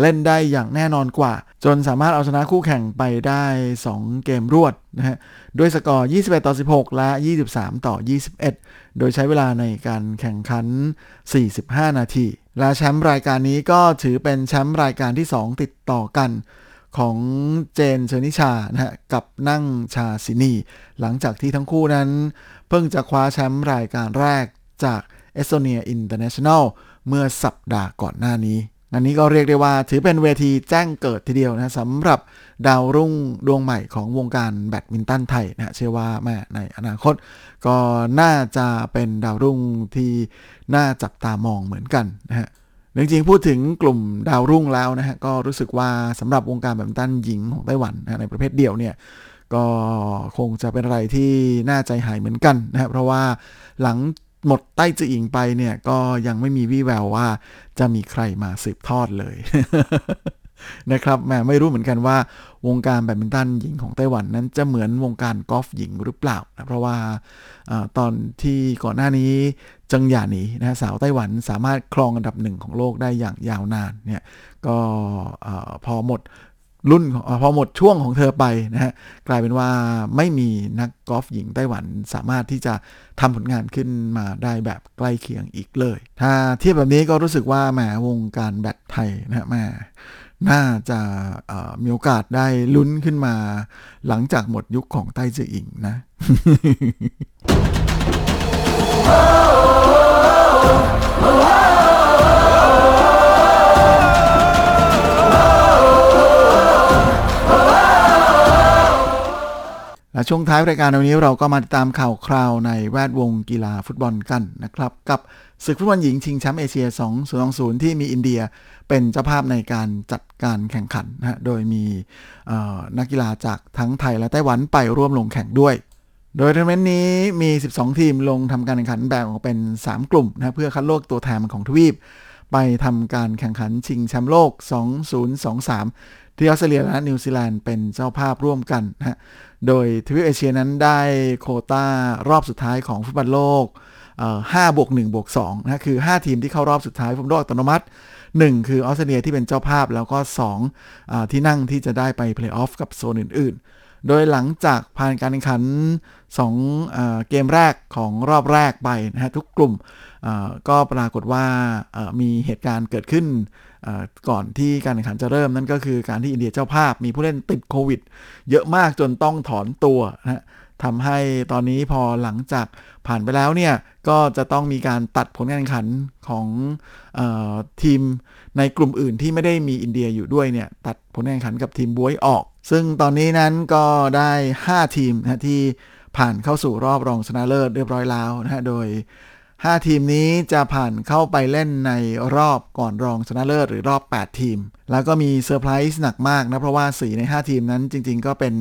เล่นได้อย่างแน่นอนกว่า จนสามารถเอาชนะคู่แข่งไปได้ 2 เกมรวดนะฮะด้วยสกอร์ 21 ต่อ 16 และ 23 ต่อ 21 โดยใช้เวลาในการแข่งขัน 45 นาที และแชมป์รายการนี้ก็ถือเป็นแชมป์รายการที่ 2 ติดต่อกันของเจนเชอนิชานะฮะกับนั่งชาสินี หลังจากที่ทั้งคู่นั้น เพิ่งจะคว้าแชมป์รายการแรกจากเอสโตเนีย Internationalเมื่อสัปดาห์ก่อนหน้านี้ อันนี้ก็เรียกได้ว่าถือเป็นเวทีแจ้งเกิดทีเดียวนะสำหรับดาวรุ่งดวงใหม่ของวงการแบดมินตันไทยนะเชื่อว่าแม่ในอนาคต ก็น่าจะเป็นดาวรุ่งที่น่าจับตามองเหมือนกันนะฮะจริงๆพูดถึงกลุ่มดาวรุ่งแล้วนะฮะก็รู้สึกว่าสำหรับวงการแบดมินตันหญิงของไต้หวันนะในประเภทเดี่ยวเนี่ยก็คงจะเป็นอะไรที่น่าใจหายเหมือนกันนะครับเพราะว่าหลัง หมดใต้จืออิงไปเนี่ยก็ยังไม่มีวี่แววว่าจะมีใครมาสืบทอดเลยนะครับแหมไม่รู้เหมือนกันว่าวงการแบดมินตันหญิงของไต้หวันนั้นจะเหมือนวงการกอล์ฟหญิงหรือเปล่านะเพราะว่าอตอนที่ก่อนหน้านี้จังหยาหนีนะสาวไต้หวันสามารถครองอันดับหนึ่งของโลกได้อย่างยาวนานเนี่ยก็อพอหมด รุ่นพอหมดช่วงของเธอไปนะฮะกลายเป็นว่าไม่มีนักกอล์ฟหญิงไต้หวันสามารถที่จะทำผลงานขึ้นมาได้แบบใกล้เคียงอีกเลย ถ้าเทียบแบบนี้ก็รู้สึกว่าแหมวงการแบดไทยนะฮะแหมน่าจะมีโอกาสได้ลุ้นขึ้นมา หลังจากหมดยุคของไต้จืออิงนะ และช่วงท้ายรายการวันนี้เราก็มาติดตามข่าวคราวในแวดวงกีฬาฟุตบอลกันนะครับ กับศึกฟุตบอลหญิงชิงแชมป์เอเชีย 2020 ที่มีอินเดียเป็นเจ้าภาพในการจัดการแข่งขันนะโดยมีนักกีฬาจากทั้งไทยและไต้หวันไปร่วมลงแข่งด้วย โดยทัวร์นาเมนต์นี้มี 12 ทีมลงทำการแข่งขันแบ่งออกเป็น 3 กลุ่มนะเพื่อคัดเลือกตัวแทนของทวีปไปทำการแข่งขันชิงแชมป์โลก 2023 ที่ออสเตรเลียและนิวซีแลนด์เป็นเจ้าภาพร่วมกันนะโดยทวีปเอเชียนั้นได้โควตารอบสุดท้ายของฟุตบอลโลกห้าบวก1บวก2นะคือ 5 ทีมที่เข้ารอบสุดท้ายฟุตบอลโลกอัตโนมัติ 1 คือออสเตรเลียที่เป็นเจ้าภาพแล้วก็2อที่นั่งที่จะได้ไปเพลย์ออฟกับโซนอื่น ๆ โดยหลังจากผ่านการแข่งขัน2เกมแรกของรอบแรกไปนะฮะทุกกลุ่มก็ปรากฏว่ามีเหตุการณ์เกิดขึ้น ก่อนที่การแข่งขันจะเริ่มนั่นก็คือการที่อินเดียเจ้าภาพมีผู้เล่นติดโควิด เยอะมากจนต้องถอนตัวนะทำให้ตอนนี้พอหลังจากผ่านไปแล้วเนี่ย ก็จะต้องมีการตัดผลการแข่งขันของออทีมในกลุ่มอื่นที่ไม่ได้มีอินเดียอยู่ด้วยเนี่ย ตัดผลการแข่งขันกับทีมบวยออก ซึ่งตอนนี้นั้นก็ได้ 5 ทีมนะฮะที่ผ่านเข้าสู่รอบรองชนะเลิศเรียบร้อยแล้วนะฮะโดย 5 ทีมนี้จะผ่านเข้าไปเล่นในรอบก่อนรองชนะเลิศหรือรอบ 8 ทีม แล้วก็มีเซอร์ไพรส์หนักมากนะ เพราะว่า 4 ใน 5 ทีมนั้นจริง ๆ ก็เป็น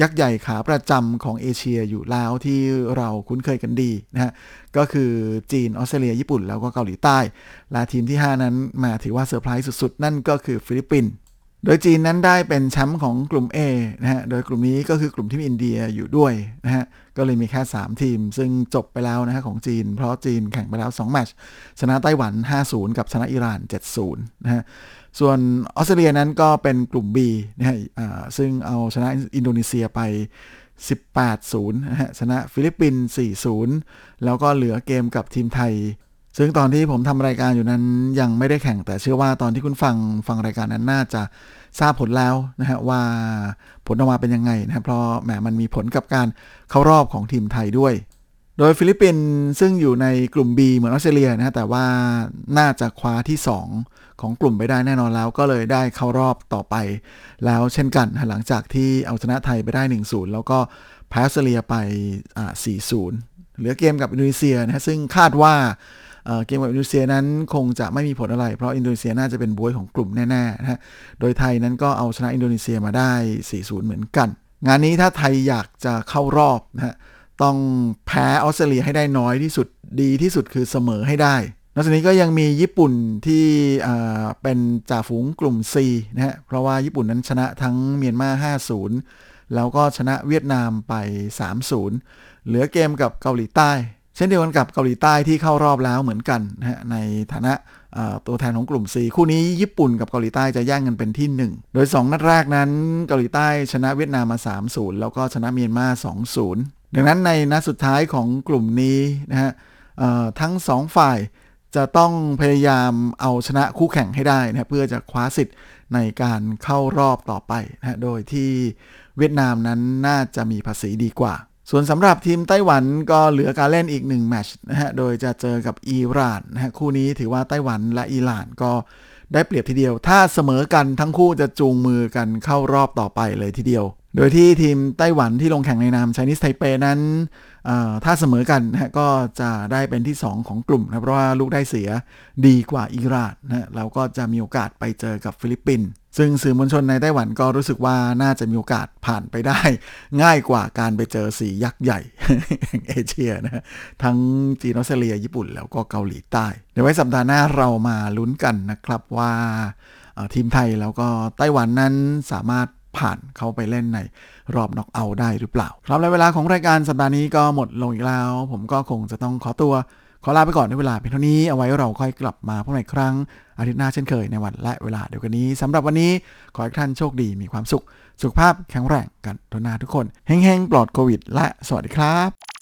ยักษ์ใหญ่ขาประจำของเอเชียอยู่แล้วที่เราคุ้นเคยกันดีนะฮะ ก็คือจีน ออสเตรเลียญี่ปุ่น แล้วก็เกาหลีใต้ และทีมที่ 5 นั้นมาถือว่าเซอร์ไพรส์สุดๆ นั่นก็คือฟิลิปปินส์โดยจีนนั้นได้เป็นแชมป์ของกลุ่ม A นะฮะ โดยกลุ่มนี้ก็คือกลุ่มที่มีอินเดียอยู่ด้วยนะฮะ ก็เลยมีแค่ 3 ทีม ซึ่งจบไปแล้วนะฮะของจีน เพราะจีนแข่งไปแล้ว2แมตช์ชนะไต้หวัน 5-0 กับชนะอิหร่าน 7-0 นะฮะส่วนออสเตรเลียนั้นก็เป็นกลุ่ม B นะฮะอ่าซึ่งเอาชนะอินโดนีเซียไป 18-0นะฮะชนะฟิลิปปินส์4-0 แล้วก็เหลือเกมกับทีมไทยซึ่งตอนที่ผมทำรายการอยู่นั้นยังไม่ได้แข่งแต่เชื่อว่าตอนที่คุณฟังฟังรายการนั้นน่าจะ ทราบผลแล้วนะฮะว่าผลออกมาเป็นยังไงนะครับเพราะแหมมันมีผลกับการเข้ารอบของทีมไทยด้วย โดยฟิลิปปินส์ซึ่งอยู่ในกลุ่ม B เหมือนออสเตรเลียนะฮะแต่ว่าน่าจะคว้าที่ 2 ของกลุ่มไปได้แน่นอนแล้ว ก็เลยได้เข้ารอบต่อไป แล้วเช่นกันหลังจากที่เอาชนะไทยไปได้ 1-0 แล้วก็แพ้ออสเตรเลียไปอ่า4-0เหลือเกมกับอินโดนีเซียนะฮะซึ่งคาดว่า เกมกับอินโดนีเซียนั้นคงจะไม่มีผลอะไร เพราะอินโดนีเซียน่าจะเป็นบ๊วยของกลุ่มแน่ๆนะฮะโดยไทยนั้นก็เอาชนะอินโดนีเซียมาได้ 4-0 เหมือนกัน งานนี้ถ้าไทยอยากจะเข้ารอบนะฮะต้องแพ้ออสเตรเลียให้ได้น้อยที่สุดดีที่สุดคือเสมอให้ได้นอกจากนี้ก็ยังมีญี่ปุ่นที่เป็นจ่าฝูงกลุ่ม C นะฮะ เพราะว่าญี่ปุ่นนั้นชนะทั้งเมียนมา 5-0 แล้วก็ชนะเวียดนามไป 3-0 เหลือเกมกับเกาหลีใต้ เช่นเดียวกันกับเกาหลีใต้ที่เข้ารอบแล้วเหมือนกันนะฮะในฐานะตัวแทนของกลุ่ม C คู่นี้ญี่ปุ่นกับเกาหลีใต้จะแย่งกันเป็นที่ 1 โดย 2 นัดแรกนั้นเกาหลีใต้ชนะเวียดนามมา 3-0 แล้วก็ชนะเมียนมา 2-0 ดังนั้นในนัดสุดท้ายของกลุ่มนี้นะฮะทั้ง 2 ฝ่ายจะต้องพยายามเอาชนะคู่แข่งให้ได้นะฮะเพื่อจะคว้าสิทธิ์ในการเข้ารอบต่อไปนะฮะโดยที่เวียดนามนั้นน่าจะมีภาษีดีกว่า ส่วนสำหรับทีมไต้หวันก็เหลือการเล่นอีก 1 แมตช์นะฮะ โดยจะเจอกับอิหร่านนะฮะ คู่นี้ถือว่าไต้หวันและอิหร่านก็ได้เปรียบทีเดียว ถ้าเสมอกันทั้งคู่จะจูงมือกันเข้ารอบต่อไปเลยทีเดียว โดยที่ทีมไต้หวันที่ลงแข่งในนาม Chinese Taipei นั้น ถ้าเสมอกันนะก็จะได้เป็นที่ 2 ของกลุ่มนะเพราะว่าลูกได้เสียดีกว่าอิหร่านนะเราก็จะมีโอกาสไปเจอกับฟิลิปปินส์ซึ่งสื่อมวลชนในไต้หวันก็รู้สึกว่าน่าจะมีโอกาสผ่านไปได้ ง่ายกว่าการไปเจอสียักษ์ใหญ่แห่งเอเชียนะทั้งจีนออสเตรเลียญี่ปุ่นแล้วก็เกาหลีใต้ เดี๋ยวไว้สัปดาห์หน้าเรามาลุ้นกันนะครับว่าทีมไทยแล้วก็ไต้หวันนั้นสามารถ ผ่านเข้าไปเล่นในรอบน็อกเอาได้หรือเปล่า ครับและเวลาของรายการสัปดาห์นี้ก็หมดลงอีกแล้ว ผมก็คงจะต้องขอตัวขอลาไปก่อนในเวลาเพียงเท่านี้เอาไว้เราค่อยกลับมาพบกันอีกครั้งอาทิตย์หน้าเช่นเคยในวันและเวลาเดียวกันนี้สำหรับวันนี้ขอให้ท่านโชคดีมีความสุข สุขภาพแข็งแรงกันทุกนาทุกคนเฮงๆปลอดโควิด และสวัสดีครับ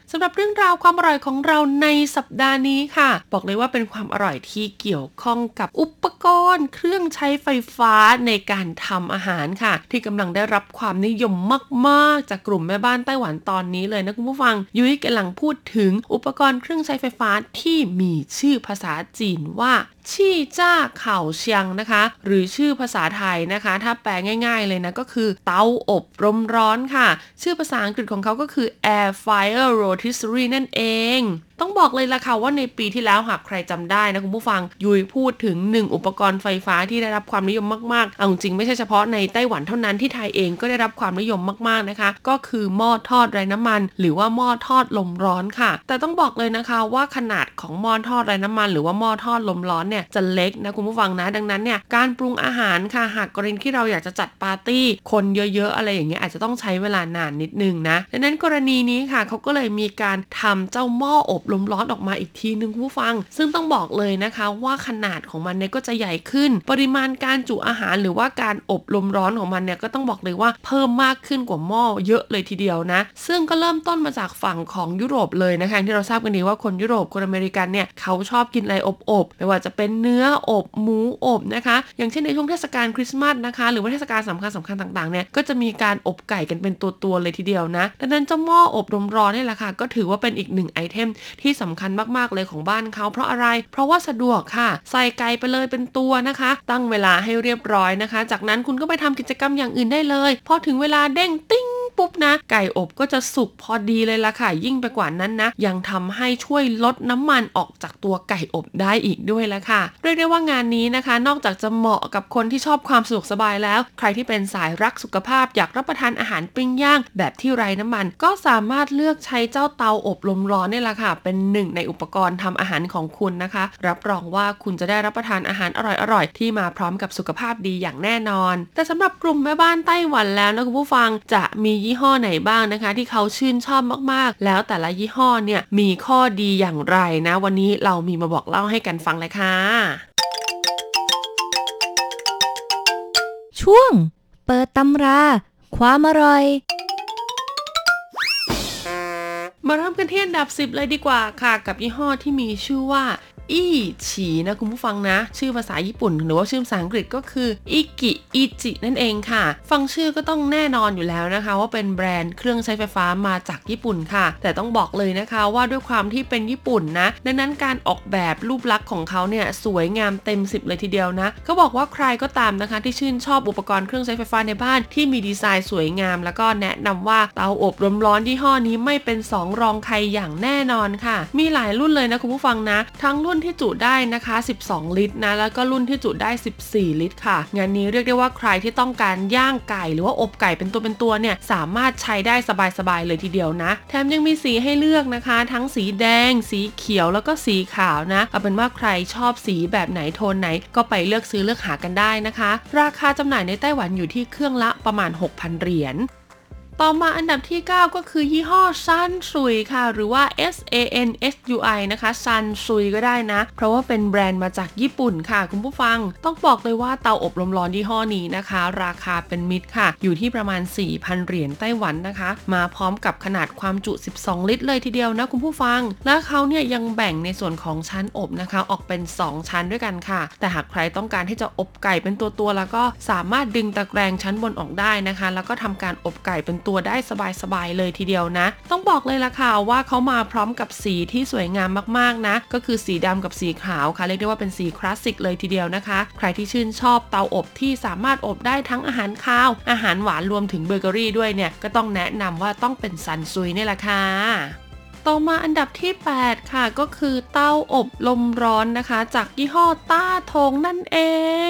สำหรับเรื่องราวความอร่อยของเราในสัปดาห์นี้ค่ะ บอกเลยว่าเป็นความอร่อยที่เกี่ยวข้องกับอุปกรณ์ เครื่องใช้ไฟฟ้าในการทำอาหารค่ะ ที่กำลังได้รับความนิยมมากๆ จากกลุ่มแม่บ้านไต้หวันตอนนี้เลยนะคุณผู้ฟัง ยุ้ยกำลังพูดถึงอุปกรณ์เครื่องใช้ไฟฟ้าที่มีชื่อภาษาจีนว่าชี่จ้าเข่าเชียงนะคะ หรือชื่อภาษาไทยนะคะ ถ้าแปลง่ายๆเลยนะ ก็คือเตาอบลมร้อนค่ะ ชื่อภาษาอังกฤษของเขาก็คือ air fryer rotisserie นั่นเอง ต้องบอกเลยล่ะค่ะว่าในปีที่แล้วหากใครจำได้นะคุณผู้ฟังยุยพูดถึง 1 อุปกรณ์ไฟฟ้าที่ได้รับความนิยมมากๆเอาจริงไม่ใช่เฉพาะในไต้หวันเท่านั้นที่ไทยเองก็ได้รับความนิยมมากๆนะคะ ก็คือหม้อทอดไร้น้ำมัน หรือว่าหม้อทอดลมร้อนค่ะ แต่ต้องบอกเลยนะคะว่าขนาดของหม้อทอดไร้น้ำมัน หรือว่าหม้อทอดลมร้อนเนี่ยจะเล็กนะคุณผู้ฟังนะดังนั้นเนี่ยการปรุงอาหารค่ะหากกรณีที่เราอยากจะจัดปาร์ตี้ คนเยอะๆ อะไรอย่างเงี้ยอาจจะต้องใช้เวลานานนิดนึงนะดังนั้นกรณีนี้ค่ะเขาก็เลยมีการทำเจ้าหม้ออบลมร้อนออกมาอีกทีนึงผู้ฟัง ซึ่งต้องบอกเลยนะคะว่าขนาดของมันเนี่ยก็จะใหญ่ขึ้น ปริมาณการจุอาหารหรือว่าการอบลมร้อนของมันเนี่ยก็ต้องบอกเลยว่าเพิ่มมากขึ้นกว่าหม้อเยอะเลยทีเดียวนะ ซึ่งก็เริ่มต้นมาจากฝั่งของยุโรปเลยนะคะที่เราทราบกันดีว่าคนยุโรปคนอเมริกันเนี่ยเขาชอบกินอะไรอบๆไม่ว่าจะเป็นเนื้ออบหมูอบนะคะ อย่างเช่นในช่วงเทศกาลคริสต์มาสนะคะ หรือว่าเทศกาลสำคัญสำคัญๆต่างๆเนี่ยก็จะมีการอบไก่กันเป็นตัวๆเลยทีเดียวนะดังนั้นเจ้าหม้ออบลมร้อนนี่แหละค่ะก็ถือว่าเป็นอีกหนึ่งไอเทมที่สำคัญมากๆเลยของบ้านเขาเพราะอะไร เพราะว่าสะดวกค่ะ ใส่ไก่ไปเลยเป็นตัวนะคะ ตั้งเวลาให้เรียบร้อยนะคะ จากนั้นคุณก็ไปทำกิจกรรมอย่างอื่นได้เลย พอถึงเวลาเด้งติ้ง ปุ๊บนะ ไก่อบก็จะสุกพอดีเลยละค่ะ ยิ่งไปกว่านั้นนะ ยังทำให้ช่วยลดน้ำมันออกจากตัวไก่อบได้อีกด้วยละค่ะ เรียกได้ว่างานนี้นะคะ นอกจากจะเหมาะกับคนที่ชอบความสะดวกสบายแล้ว ใครที่เป็นสายรักสุขภาพอยากรับประทานอาหารปิ้งย่าง แบบที่ไร้น้ำมัน ก็สามารถเลือกใช้เจ้าเตาอบลมร้อนนี่แหละค่ะ เป็นหนึ่งในอุปกรณ์ทำอาหารของคุณนะคะ รับรองว่าคุณจะได้รับประทานอาหารอร่อยๆที่มาพร้อมกับสุขภาพดีอย่างแน่นอน แต่สำหรับกลุ่มแม่บ้านไต้หวันแล้วนะคุณผู้ฟังจะมียี่ห้อไหนบ้างนะคะ ที่เขาชื่นชอบมากๆ แล้วแต่ละยี่ห้อเนี่ยมีข้อดีอย่างไรนะ วันนี้เรามีมาบอกเล่าให้กันฟังเลยค่ะ ช่วง เปิดตำรา ความอร่อย มาเริ่มกันที่อันดับ 10 เลยดีกว่าค่ะ กับยี่ห้อที่มีชื่อว่าอีฉีนะคุณผู้ฟังนะ ชื่อภาษาญี่ปุ่น หรือว่าชื่อภาษาอังกฤษก็คืออิกิอิจินั่นเองค่ะ ฟังชื่อก็ต้องแน่นอนอยู่แล้วนะคะ ว่าเป็นแบรนด์เครื่องใช้ไฟฟ้ามาจากญี่ปุ่นค่ะ แต่ต้องบอกเลยนะคะว่าด้วยความที่เป็นญี่ปุ่นนะ ดังนั้นการออกแบบรูปลักษณ์ของเขาเนี่ยสวยงามเต็ม 10 เลยทีเดียวนะเขาบอกว่าใครก็ตามนะคะ ที่ชื่นชอบอุปกรณ์เครื่องใช้ไฟฟ้าในบ้านที่มีดีไซน์สวยงาม แล้วก็แนะนำว่าเตาอบลมร้อนยี่ห้อนี้ไม่เป็นสองรองใครอย่างแน่นอนค่ะ มีหลายรุ่นเลยนะคุณผู้ฟังนะ ทั้งรุ่นรุ่นที่จุได้นะคะ 12 ลิตรนะ แล้วก็รุ่นที่จุได้ 14 ลิตรค่ะ งานนี้เรียกได้ว่าใครที่ต้องการย่างไก่ หรือว่าอบไก่เป็นตัวเป็นตัวเนี่ย สามารถใช้ได้สบายๆเลยทีเดียวนะ แถมยังมีสีให้เลือกนะคะ ทั้งสีแดง สีเขียวแล้วก็สีขาวนะ เอาเป็นว่าใครชอบสีแบบไหนโทนไหน ก็ไปเลือกซื้อเลือกหากันได้นะคะ ราคาจำหน่ายในไต้หวันอยู่ที่เครื่องละประมาณ 6,000 เหรียญ ต่อมาอันดับที่ 9 ก็คือยี่ห้อซันซุยค่ะ หรือว่า S A N S U I นะคะซันซุยก็ได้นะ เพราะว่าเป็นแบรนด์มาจากญี่ปุ่นค่ะ คุณผู้ฟัง ต้องบอกเลยว่าเตาอบลมร้อนยี่ห้อนี้นะคะ ราคาเป็นมิตรค่ะ อยู่ที่ประมาณ 4,000 เหรียญไต้หวันนะคะ มาพร้อมกับขนาดความจุ 12 ลิตร เลยทีเดียวนะคุณผู้ฟัง และเขาเนี่ยยังแบ่งในส่วนของชั้นอบนะคะ ออกเป็น 2 ชั้นด้วยกันค่ะ แต่หากใครต้องการที่จะอบไก่เป็นตัวๆแล้วก็สามารถดึงตะแกรงชั้นบนออกได้นะคะ แล้วก็ทำการอบไก่เป็นตัวได้สบายๆเลยทีเดียวนะ ต้องบอกเลยละค่ะว่าเขามาพร้อมกับสีที่สวยงามมากๆนะ ก็คือสีดำกับสีขาวค่ะเรียกได้ว่าเป็นสีคลาสสิกเลยทีเดียวนะคะ ใครที่ชื่นชอบเตาอบที่สามารถอบได้ทั้งอาหารคาว อาหารหวานรวมถึงเบเกอรี่ด้วยเนี่ยก็ต้องแนะนำว่าต้องเป็น Sansui นี่แหละค่ะ ต่อมาอันดับที่ 8 ค่ะก็คือเตาอบลมร้อนนะคะ จากยี่ห้อต้าทงนั่นเอ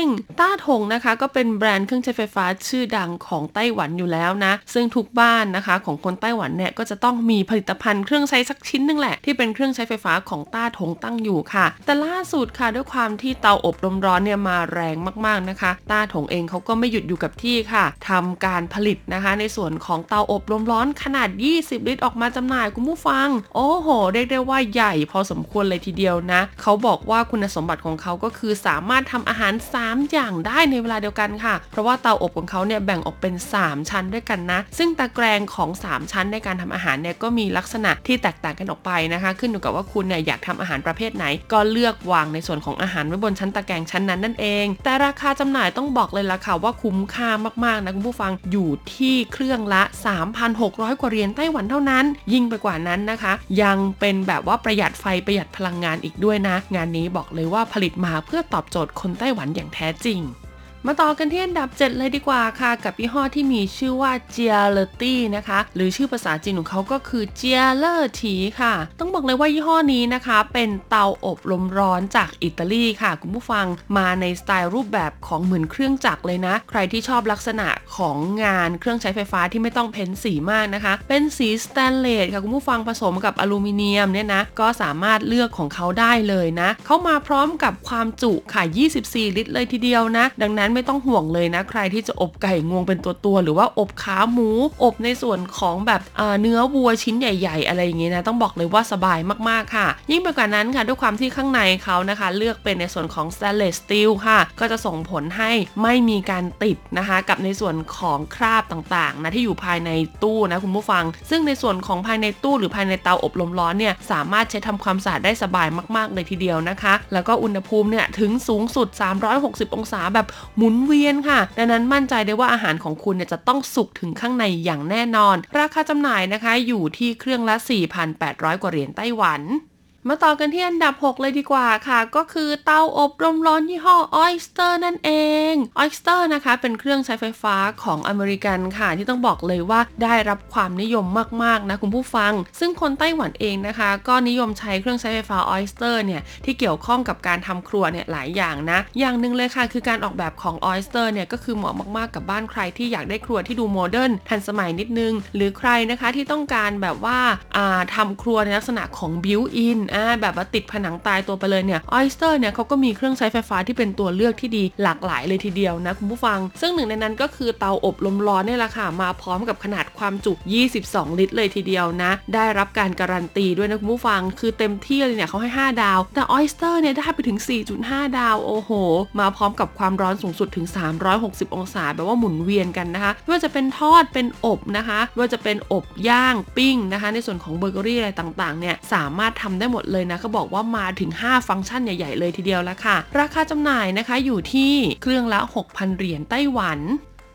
ง ต้าทงนะคะก็เป็นแบรนด์เครื่องใช้ไฟฟ้าชื่อดังของไต้หวันอยู่แล้วนะ ซึ่งทุกบ้านนะคะของคนไต้หวันเนี่ยก็จะต้องมีผลิตภัณฑ์เครื่องใช้สักชิ้นนึงแหละที่เป็นเครื่องใช้ไฟฟ้าของต้าทงตั้งอยู่ค่ะ แต่ล่าสุดค่ะด้วยความที่เตาอบลมร้อนเนี่ยมาแรงมากๆนะคะ ต้าถงเองเขาก็ไม่หยุดอยู่กับที่ค่ะทำการผลิตนะคะ ในส่วนของเตาอบลมร้อนขนาด 20 ลิตรออกมาจำหน่ายคุณผู้ฟังโอ้โห เรียกได้ว่าใหญ่พอสมควรเลยทีเดียวนะ เขาบอกว่าคุณสมบัติของเขาก็คือสามารถทำอาหาร 3 อย่างได้ในเวลาเดียวกันค่ะ เพราะว่าเตาอบของเขาเนี่ยแบ่งออกเป็น 3 ชั้นด้วยกันนะ ซึ่งตะแกรงของ 3 ชั้นในการทำอาหารเนี่ยก็มีลักษณะที่แตกต่างกันออกไปนะคะ ขึ้นอยู่กับว่าคุณเนี่ยอยากทำอาหารประเภทไหน ก็เลือกวางในส่วนของอาหารไว้บนชั้นตะแกรงชั้นนั้นนั่นเอง แต่ราคาจำหน่ายต้องบอกเลยละค่ะว่าคุ้มค่ามากๆนะคุณผู้ฟังอยู่ที่เครื่องละ 3,600 กว่าเหรียญไต้หวันเท่านั้น ยิ่งไปกว่านั้นนะคะยังเป็นแบบว่าประหยัดไฟประหยัดพลังงานอีกด้วยนะ งานนี้บอกเลยว่าผลิตมาเพื่อตอบโจทย์คนไต้หวันอย่างแท้จริง มาต่อกันที่อันดับ 7 เลยดีกว่าค่ะ กับยี่ห้อที่มีชื่อว่า g i a l e t i นะคะ หรือชื่อภาษาจีนของเขาก็คือ g i a l e t i ค่ะ ต้องบอกเลยว่ายี่ห้อนี้นะคะ เป็นเตาอบลมร้อนจากอิตาลีค่ะ คุณผู้ฟังมาในสไตล์รูปแบบของเหมือนเครื่องจักรเลยนะ ใครที่ชอบลักษณะของงานเครื่องใช้ไฟฟ้าที่ไม่ต้องเพ้นสีมากนะคะ เป็นสีสแตนเลสค่ะคุณผู้ฟังผสมกับอลูมิเนียมเนี่ยนะก็สามารถเลือกของเขาได้เลยนะเขามาพร้อมกับความจุค่ะ 24 ลิตรเลยทีเดียวนะ ดังนั้นไม่ต้องห่วงเลยนะ ใครที่จะอบไก่งวงเป็นตัวๆหรือว่าอบขาหมู อบในส่วนของแบบเนื้อวัวชิ้นใหญ่ ๆ อะไรอย่างเงี้ยนะต้องบอกเลยว่าสบายมากๆค่ะ ยิ่งไปกว่านั้นค่ะด้วยความที่ข้างในเขานะคะ เลือกเป็นในส่วนของ stainless steel ค่ะ ก็จะส่งผลให้ไม่มีการติดนะคะ กับในส่วนของคราบต่างๆนะที่อยู่ภายในตู้นะคุณผู้ฟัง ซึ่งในส่วนของภายในตู้หรือภายในเตาอบลมร้อนเนี่ยสามารถใช้ทำความสะอาดได้สบายมากๆเลยทีเดียวนะคะ แล้วก็อุณหภูมิเนี่ยถึงสูงสุด 360 องศาแบบหมุนเวียนค่ะ ดังนั้นมั่นใจได้ว่าอาหารของคุณเนี่ยจะต้องสุกถึงข้างในอย่างแน่นอน ราคาจำหน่ายนะคะอยู่ที่เครื่องละ 4,800 กว่าเหรียญไต้หวัน มาต่อกันที่อันดับ 6 เลยดีกว่าค่ะ ก็คือเตาอบลมร้อนยี่ห้อ Oster นั่นเอง Oster นะคะเป็นเครื่องใช้ไฟฟ้าของอเมริกันค่ะ ที่ต้องบอกเลยว่าได้รับความนิยมมากๆนะคุณผู้ฟัง ซึ่งคนไต้หวันเองนะคะ ก็นิยมใช้เครื่องใช้ไฟฟ้า Oster เนี่ยที่เกี่ยวข้องกับการทำครัวเนี่ยหลายอย่างนะ อย่างหนึ่งเลยค่ะ คือการออกแบบของ Oster เนี่ยก็คือเหมาะมากๆกับบ้านใครที่อยากได้ครัวที่ดูโมเดิร์นทันสมัยนิดนึง หรือใครนะคะที่ต้องการแบบว่าอ่าทำครัวในลักษณะของ built-in อ่าแบบว่าติดผนังตายตัวไปเลยเนี่ย Oster เนี่ยเขาก็มีเครื่องใช้ไฟฟ้าที่เป็นตัวเลือกที่ดีหลากหลายเลยทีเดียวนะคุณผู้ฟัง ซึ่งหนึ่งในนั้นก็คือเตาอบลมร้อนเนี่ยแหละค่ะมาพร้อมกับขนาดความจุ 22 ลิตร เลยทีเดียวนะ ได้รับการการันตีด้วยนะคุณผู้ฟัง คือเต็มที่เลยเนี่ยเขาให้ 5 ดาว แต่ Oster เนี่ยได้ไปถึง 4.5 ดาวโอ้โห มาพร้อมกับความร้อนสูงสุดถึง 360 องศาแบบว่าหมุนเวียนกันนะคะไม่ว่าจะเป็นทอดเป็นอบนะคะไม่ว่าจะเป็นอบย่างปิ้งนะคะ ในส่วนของเบเกอรี่อะไรต่างๆเนี่ยสามารถทำได้หมดเลยนะเขาบอกว่ามาถึง 5 ฟังก์ชันใหญ่ ๆ เลยทีเดียวแล้วค่ะ ราคาจำหน่ายนะคะอยู่ที่เครื่องละ 6,000 เหรียญไต้หวัน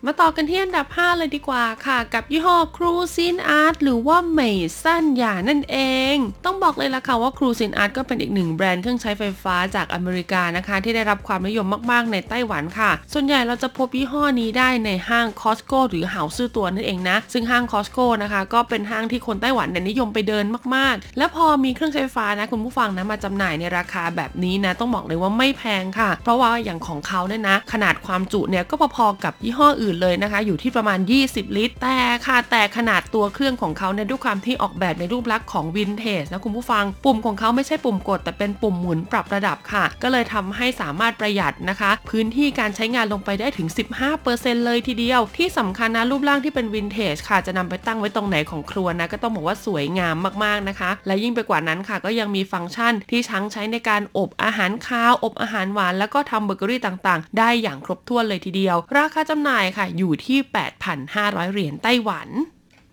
มาต่อกันที่อันดับ 5 เลยดีกว่าค่ะ กับยี่ห้อ Cuisinart หรือว่า美膳雅นั่นเอง ต้องบอกเลยละค่ะว่า Cuisinart ก็เป็นอีกหนึ่งแบรนด์เครื่องใช้ไฟฟ้าจากอเมริกานะคะ ที่ได้รับความนิยมมากๆ ในไต้หวันค่ะ ส่วนใหญ่เราจะพบยี่ห้อนี้ได้ในห้าง Costco หรือ好市多นั่นเองนะ ซึ่งห้าง Costco นะคะก็เป็นห้างที่คนไต้หวันเนี่ยนิยมไปเดินมากๆ และพอมีเครื่องใช้ไฟฟ้านะคุณผู้ฟังนะมาจำหน่ายในราคาแบบนี้นะต้องบอกเลยว่าไม่แพงค่ะ เพราะว่าอย่างของเขาเนี่ยนะ ขนาดความจุเนี่ยก็พอๆกับยี่ห้ออื่นเลยนะคะ อยู่ที่ประมาณ 20 ลิตร แต่ค่ะแต่ขนาดตัวเครื่องของเขาเนี่ยด้วยความที่ออกแบบในรูปลักษณ์ของวินเทจนะคุณผู้ฟัง ปุ่มของเขาไม่ใช่ปุ่มกด แต่เป็นปุ่มหมุนปรับระดับค่ะ ก็เลยทำให้สามารถประหยัดนะคะ พื้นที่การใช้งานลงไปได้ถึง 15%เลยทีเดียว ที่สำคัญนะรูปร่างที่เป็นวินเทจค่ะจะนำไปตั้งไว้ตรงไหนของครัวนะก็ต้องบอกว่าสวยงามมากๆนะคะ และยิ่งไปกว่านั้นค่ะก็ยังมีฟังก์ชันที่ทั้งใช้ในการอบอาหารคาว อบอาหารหวาน แล้วก็ทำเบเกอรี่ต่างๆ ได้อย่างครบถ้วนเลยทีเดียว ราคาจำหน่ายค่ะ อยู่ที่ 8,500 เหรียญไต้หวัน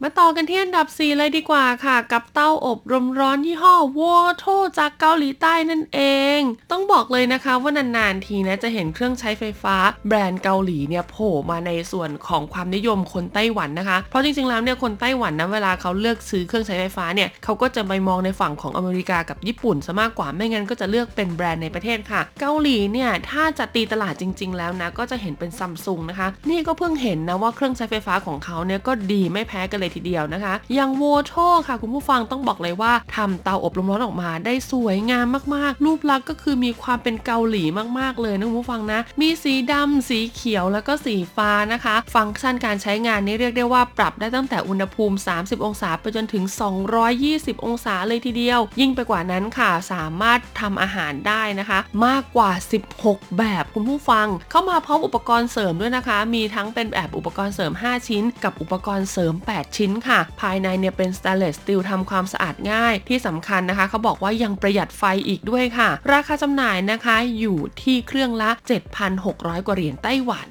มาต่อกันที่อันดับ 4 เลยดีกว่าค่ะ กับเต้าอบลมร้อนยี่ห้อวอโทจากเกาหลีใต้นั่นเอง ต้องบอกเลยนะคะว่านานๆทีนะจะเห็นเครื่องใช้ไฟฟ้า แบรนด์เกาหลีเนี่ยโผล่มาในส่วนของความนิยมคนไต้หวันนะคะ เพราะจริงๆแล้วเนี่ยคนไต้หวันนะเวลาเขาเลือกซื้อเครื่องใช้ไฟฟ้าเนี่ยเขาก็จะไปมองในฝั่งของอเมริกากับญี่ปุ่นซะมากกว่าไม่งั้นก็จะเลือกเป็นแบรนด์ในประเทศค่ะ เกาหลีเนี่ยถ้าจะตีตลาดจริง ๆ แล้วนะก็จะเห็นเป็นซัมซุงนะคะ นี่ก็เพิ่งเห็นนะว่าเครื่องใช้ไฟฟ้าของเขาเนี่ยก็ดีไม่แพ้กันเลยทีเดียวนะคะ อย่างโวโชค่ะ คุณผู้ฟังต้องบอกเลยว่าทำเตาอบลมร้อนออกมาได้สวยงามมากๆ รูปลักษณ์ก็คือมีความเป็นเกาหลีมากๆเลยนะคุณผู้ฟังนะ มีสีดำสีเขียวแล้วก็สีฟ้านะคะ ฟังก์ชันการใช้งานนี่เรียกได้ว่าปรับได้ตั้งแต่อุณหภูมิ 30 องศาไปจนถึง 220 องศาเลยทีเดียว ยิ่งไปกว่านั้นค่ะสามารถทำอาหารได้นะคะ มากกว่า 16 แบบคุณผู้ฟัง เข้ามาพร้อมอุปกรณ์เสริมด้วยนะคะ มีทั้งเป็นแบบอุปกรณ์เสริม 5 ชิ้น กับอุปกรณ์เสริม 8 ชิ้นค่ะ ภายในเนี่ยเป็นสแตนเลสสตีลทำความสะอาดง่ายที่สำคัญนะคะ เขาบอกว่ายังประหยัดไฟอีกด้วยค่ะ ราคาจำหน่ายนะคะอยู่ที่เครื่องละ 7,600 กว่าเหรียญไต้หวัน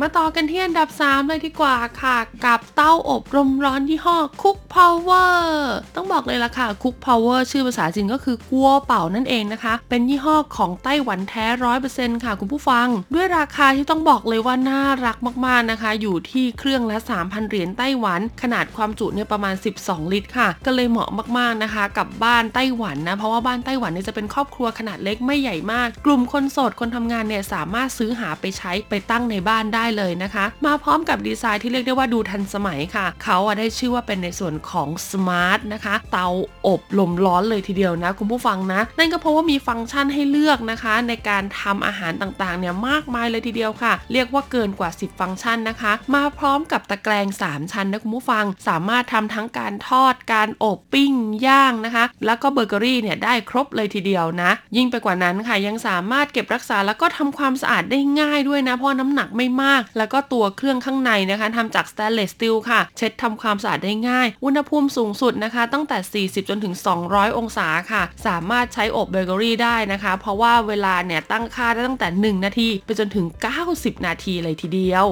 มาต่อกันที่อันดับ 3 เลยดีกว่าค่ะ กับเตาอบลมร้อนยี่ห้อ CookPower ต้องบอกเลยล่ะค่ะ CookPower ชื่อภาษาจีนก็คือ鍋寶นั่นเองนะคะ เป็นยี่ห้อของไต้หวันแท้ร้อยเปอร์เซ็นต์ค่ะคุณผู้ฟัง ด้วยราคาที่ต้องบอกเลยว่าน่ารักมากๆนะคะ อยู่ที่เครื่องละ 3,000 เหรียญไต้หวัน ขนาดความจุเนี่ยประมาณ 12 ลิตรค่ะ ก็เลยเหมาะมากๆนะคะ กับบ้านไต้หวันนะเพราะว่าบ้านไต้หวันเนี่ยจะเป็นครอบครัวขนาดเล็กไม่ใหญ่มาก กลุ่มคนโสดคนทำงานเนี่ยสามารถซื้อหาไปใช้ไปตั้งในบ้านได้เลยนะคะ มาพร้อมกับดีไซน์ที่เรียกได้ว่าดูทันสมัยค่ะ เขาอะได้ชื่อว่าเป็นในส่วนของ smart นะคะ เตาอบลมร้อนเลยทีเดียวนะ คุณผู้ฟังนะ นั่นก็เพราะว่ามีฟังก์ชันให้เลือกนะคะ ในการทำอาหารต่างๆเนี่ยมากมายเลยทีเดียวค่ะ เรียกว่าเกินกว่า 10 ฟังก์ชันนะคะ มาพร้อมกับตะแกรง3 ชั้นนะคุณผู้ฟัง สามารถทำทั้งการทอดการอบปิ้งย่างนะคะ แล้วก็เบเกอรี่เนี่ยได้ครบเลยทีเดียวนะ ยิ่งไปกว่านั้นค่ะยังสามารถเก็บรักษาแล้วก็ทำความสะอาดได้ง่ายด้วยนะเพราะน้ำหนักไม่มากแล้วก็ตัวเครื่องข้างในนะคะทำจากสแตนเลสสตีลค่ะ เช็ดทำความสะอาดได้ง่าย อุณหภูมิสูงสุดนะคะ ตั้งแต่ 40 จนถึง 200 องศาค่ะ สามารถใช้อบเบเกอรี่ได้นะคะ เพราะว่าเวลาเนี่ยตั้งค่าได้ตั้งแต่ 1 นาที ไปจนถึง 90 นาทีเลยทีเดียว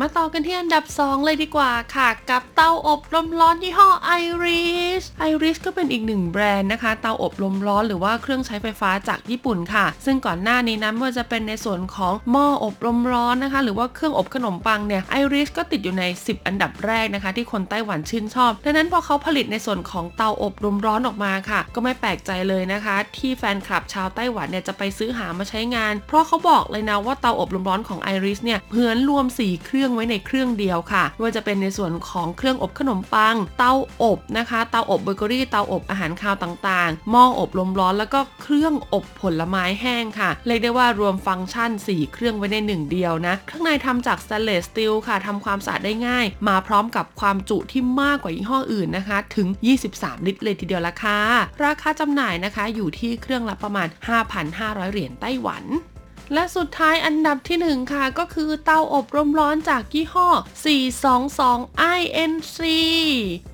มาต่อกันที่อันดับ 2 เลยดีกว่าค่ะ กับเตาอบลมร้อนยี่ห้อ Iris Iris ก็เป็นอีกหนึ่งแบรนด์นะคะ เตาอบลมร้อนหรือว่าเครื่องใช้ไฟฟ้าจากญี่ปุ่นค่ะ ซึ่งก่อนหน้านี้นะไม่ว่าจะเป็นในส่วนของหม้ออบลมร้อนนะคะ หรือว่าเครื่องอบขนมปังเนี่ย Iris ก็ติดอยู่ใน 10 อันดับแรกนะคะ ที่คนไต้หวันชื่นชอบ ดังนั้นพอเขาผลิตในส่วนของเตาอบลมร้อนออกมาค่ะ ก็ไม่แปลกใจเลยนะคะ ที่แฟนคลับชาวไต้หวันเนี่ยจะไปซื้อหามาใช้งาน เพราะเขาบอกเลยนะว่าเตาอบลมร้อนของ Iris เนี่ยเหมือนรวม4เครื่องไว้ในเครื่องเดียวค่ะว่าจะเป็นในส่วนของเครื่องอบขนมปัง เตาอบนะคะ เตาอบเบเกอรี่ เตาอบอาหารคาวต่างๆ หม้ออบลมร้อน แล้วก็เครื่องอบผลไม้แห้งค่ะเรียกได้ว่ารวมฟังก์ชัน 4 เครื่องไว้ในหนึ่งเดียวนะ ข้างในทำจาก stainless steel ค่ะทำความสะอาดได้ง่าย มาพร้อมกับความจุที่มากกว่ายี่ห้ออื่นนะคะ ถึง 23 ลิตรเลยทีเดียวละค่ะ ราคาจำหน่ายนะคะอยู่ที่เครื่องละประมาณ 5,500 เหรียญไต้หวัน และสุดท้ายอันดับที่ 1 ค่ะ ก็คือเตาอบลมร้อนจากยี่ห้อ 422 INC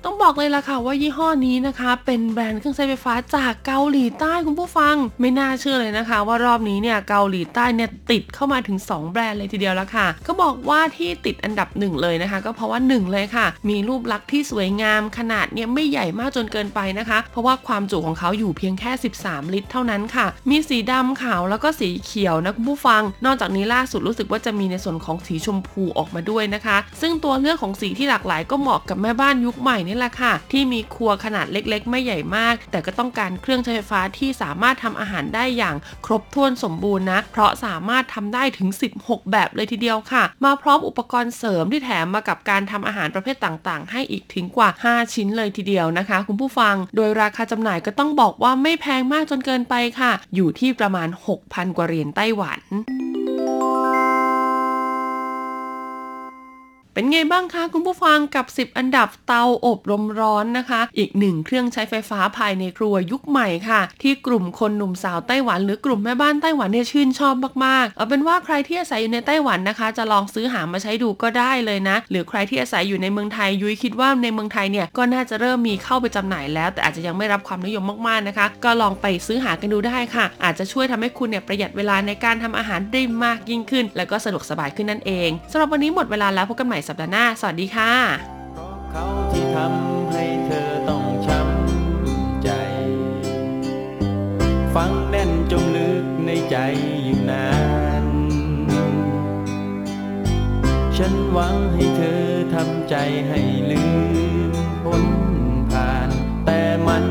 ต้องบอกเลยล่ะค่ะว่ายี่ห้อนี้นะคะ เป็นแบรนด์เครื่องใช้ไฟฟ้าจากเกาหลีใต้คุณผู้ฟัง ไม่น่าเชื่อเลยนะคะ ว่ารอบนี้เนี่ยเกาหลีใต้เนี่ยติดเข้ามาถึง 2 แบรนด์เลยทีเดียวแล้วค่ะ ก็บอกว่าที่ติดอันดับหนึ่งเลยนะคะ ก็เพราะว่า 1 เลยค่ะ มีรูปลักษณ์ที่สวยงามขนาดเนี่ยไม่ใหญ่มากจนเกินไปนะคะ เพราะว่าความจุของเขาอยู่เพียงแค่ 13 ลิตร เท่านั้นค่ะ มีสีดำขาวแล้วก็สีเขียวนะคุณผู้ฟัง นอกจากนี้ล่าสุดรู้สึกว่าจะมีในส่วนของสีชมพูออกมาด้วยนะคะ ซึ่งตัวเลือกของสีที่หลากหลายก็เหมาะกับแม่บ้านยุคใหม่นี่แหละค่ะ ที่มีครัวขนาดเล็กๆ ไม่ใหญ่มาก แต่ก็ต้องการเครื่องใช้ไฟฟ้าที่สามารถทำอาหารได้อย่างครบถ้วนสมบูรณ์นะ เพราะสามารถทำได้ถึง 16 แบบเลยทีเดียวค่ะ มาพร้อมอุปกรณ์เสริมที่แถมมากับการทำอาหารประเภทต่างๆ ให้อีกถึงกว่า 5 ชิ้นเลยทีเดียวนะคะ คุณผู้ฟัง โดยราคาจำหน่ายก็ต้องบอกว่าไม่แพงมากจนเกินไปค่ะ อยู่ที่ประมาณ 6,000 กว่าเหรียญไต้หวัน嗯 เป็นไงบ้างคะคุณผู้ฟังกับ 10 อันดับเตาอบลมร้อนนะคะ อีกหนึ่งเครื่องใช้ไฟฟ้าภายในครัวยุคใหม่ค่ะ ที่กลุ่มคนหนุ่มสาวไต้หวัน หรือกลุ่มแม่บ้านไต้หวันเนี่ยชื่นชอบมากๆ เอาเป็นว่าใครที่อาศัยอยู่ในไต้หวันนะคะ จะลองซื้อหามาใช้ดูก็ได้เลยนะ หรือใครที่อาศัยอยู่ในเมืองไทยยุ้ยคิดว่าในเมืองไทยเนี่ยก็น่าจะเริ่มมีเข้าไปจำหน่ายแล้ว แต่อาจจะยังไม่รับความนิยมมากๆนะคะ ก็ลองไปซื้อหากันดูได้ค่ะ อาจจะช่วยทำให้คุณเนี่ยประหยัดเวลาในการทำอาหารได้มากยิ่งขึ้น แล้วก็สะดวกสบายขึ้นนั่นเองสำหรับวันนี้หมดเวลาแล้วพบกันใหม่สัปดาห์หน้า สวัสดีค่ะเขาที่ทำให้เธอต้องช้ำใจ ฟังแน่นจมลึกในใจอยู่นาน ฉันหวังให้เธอทำใจให้ลืมพ้นผ่าน แต่มัน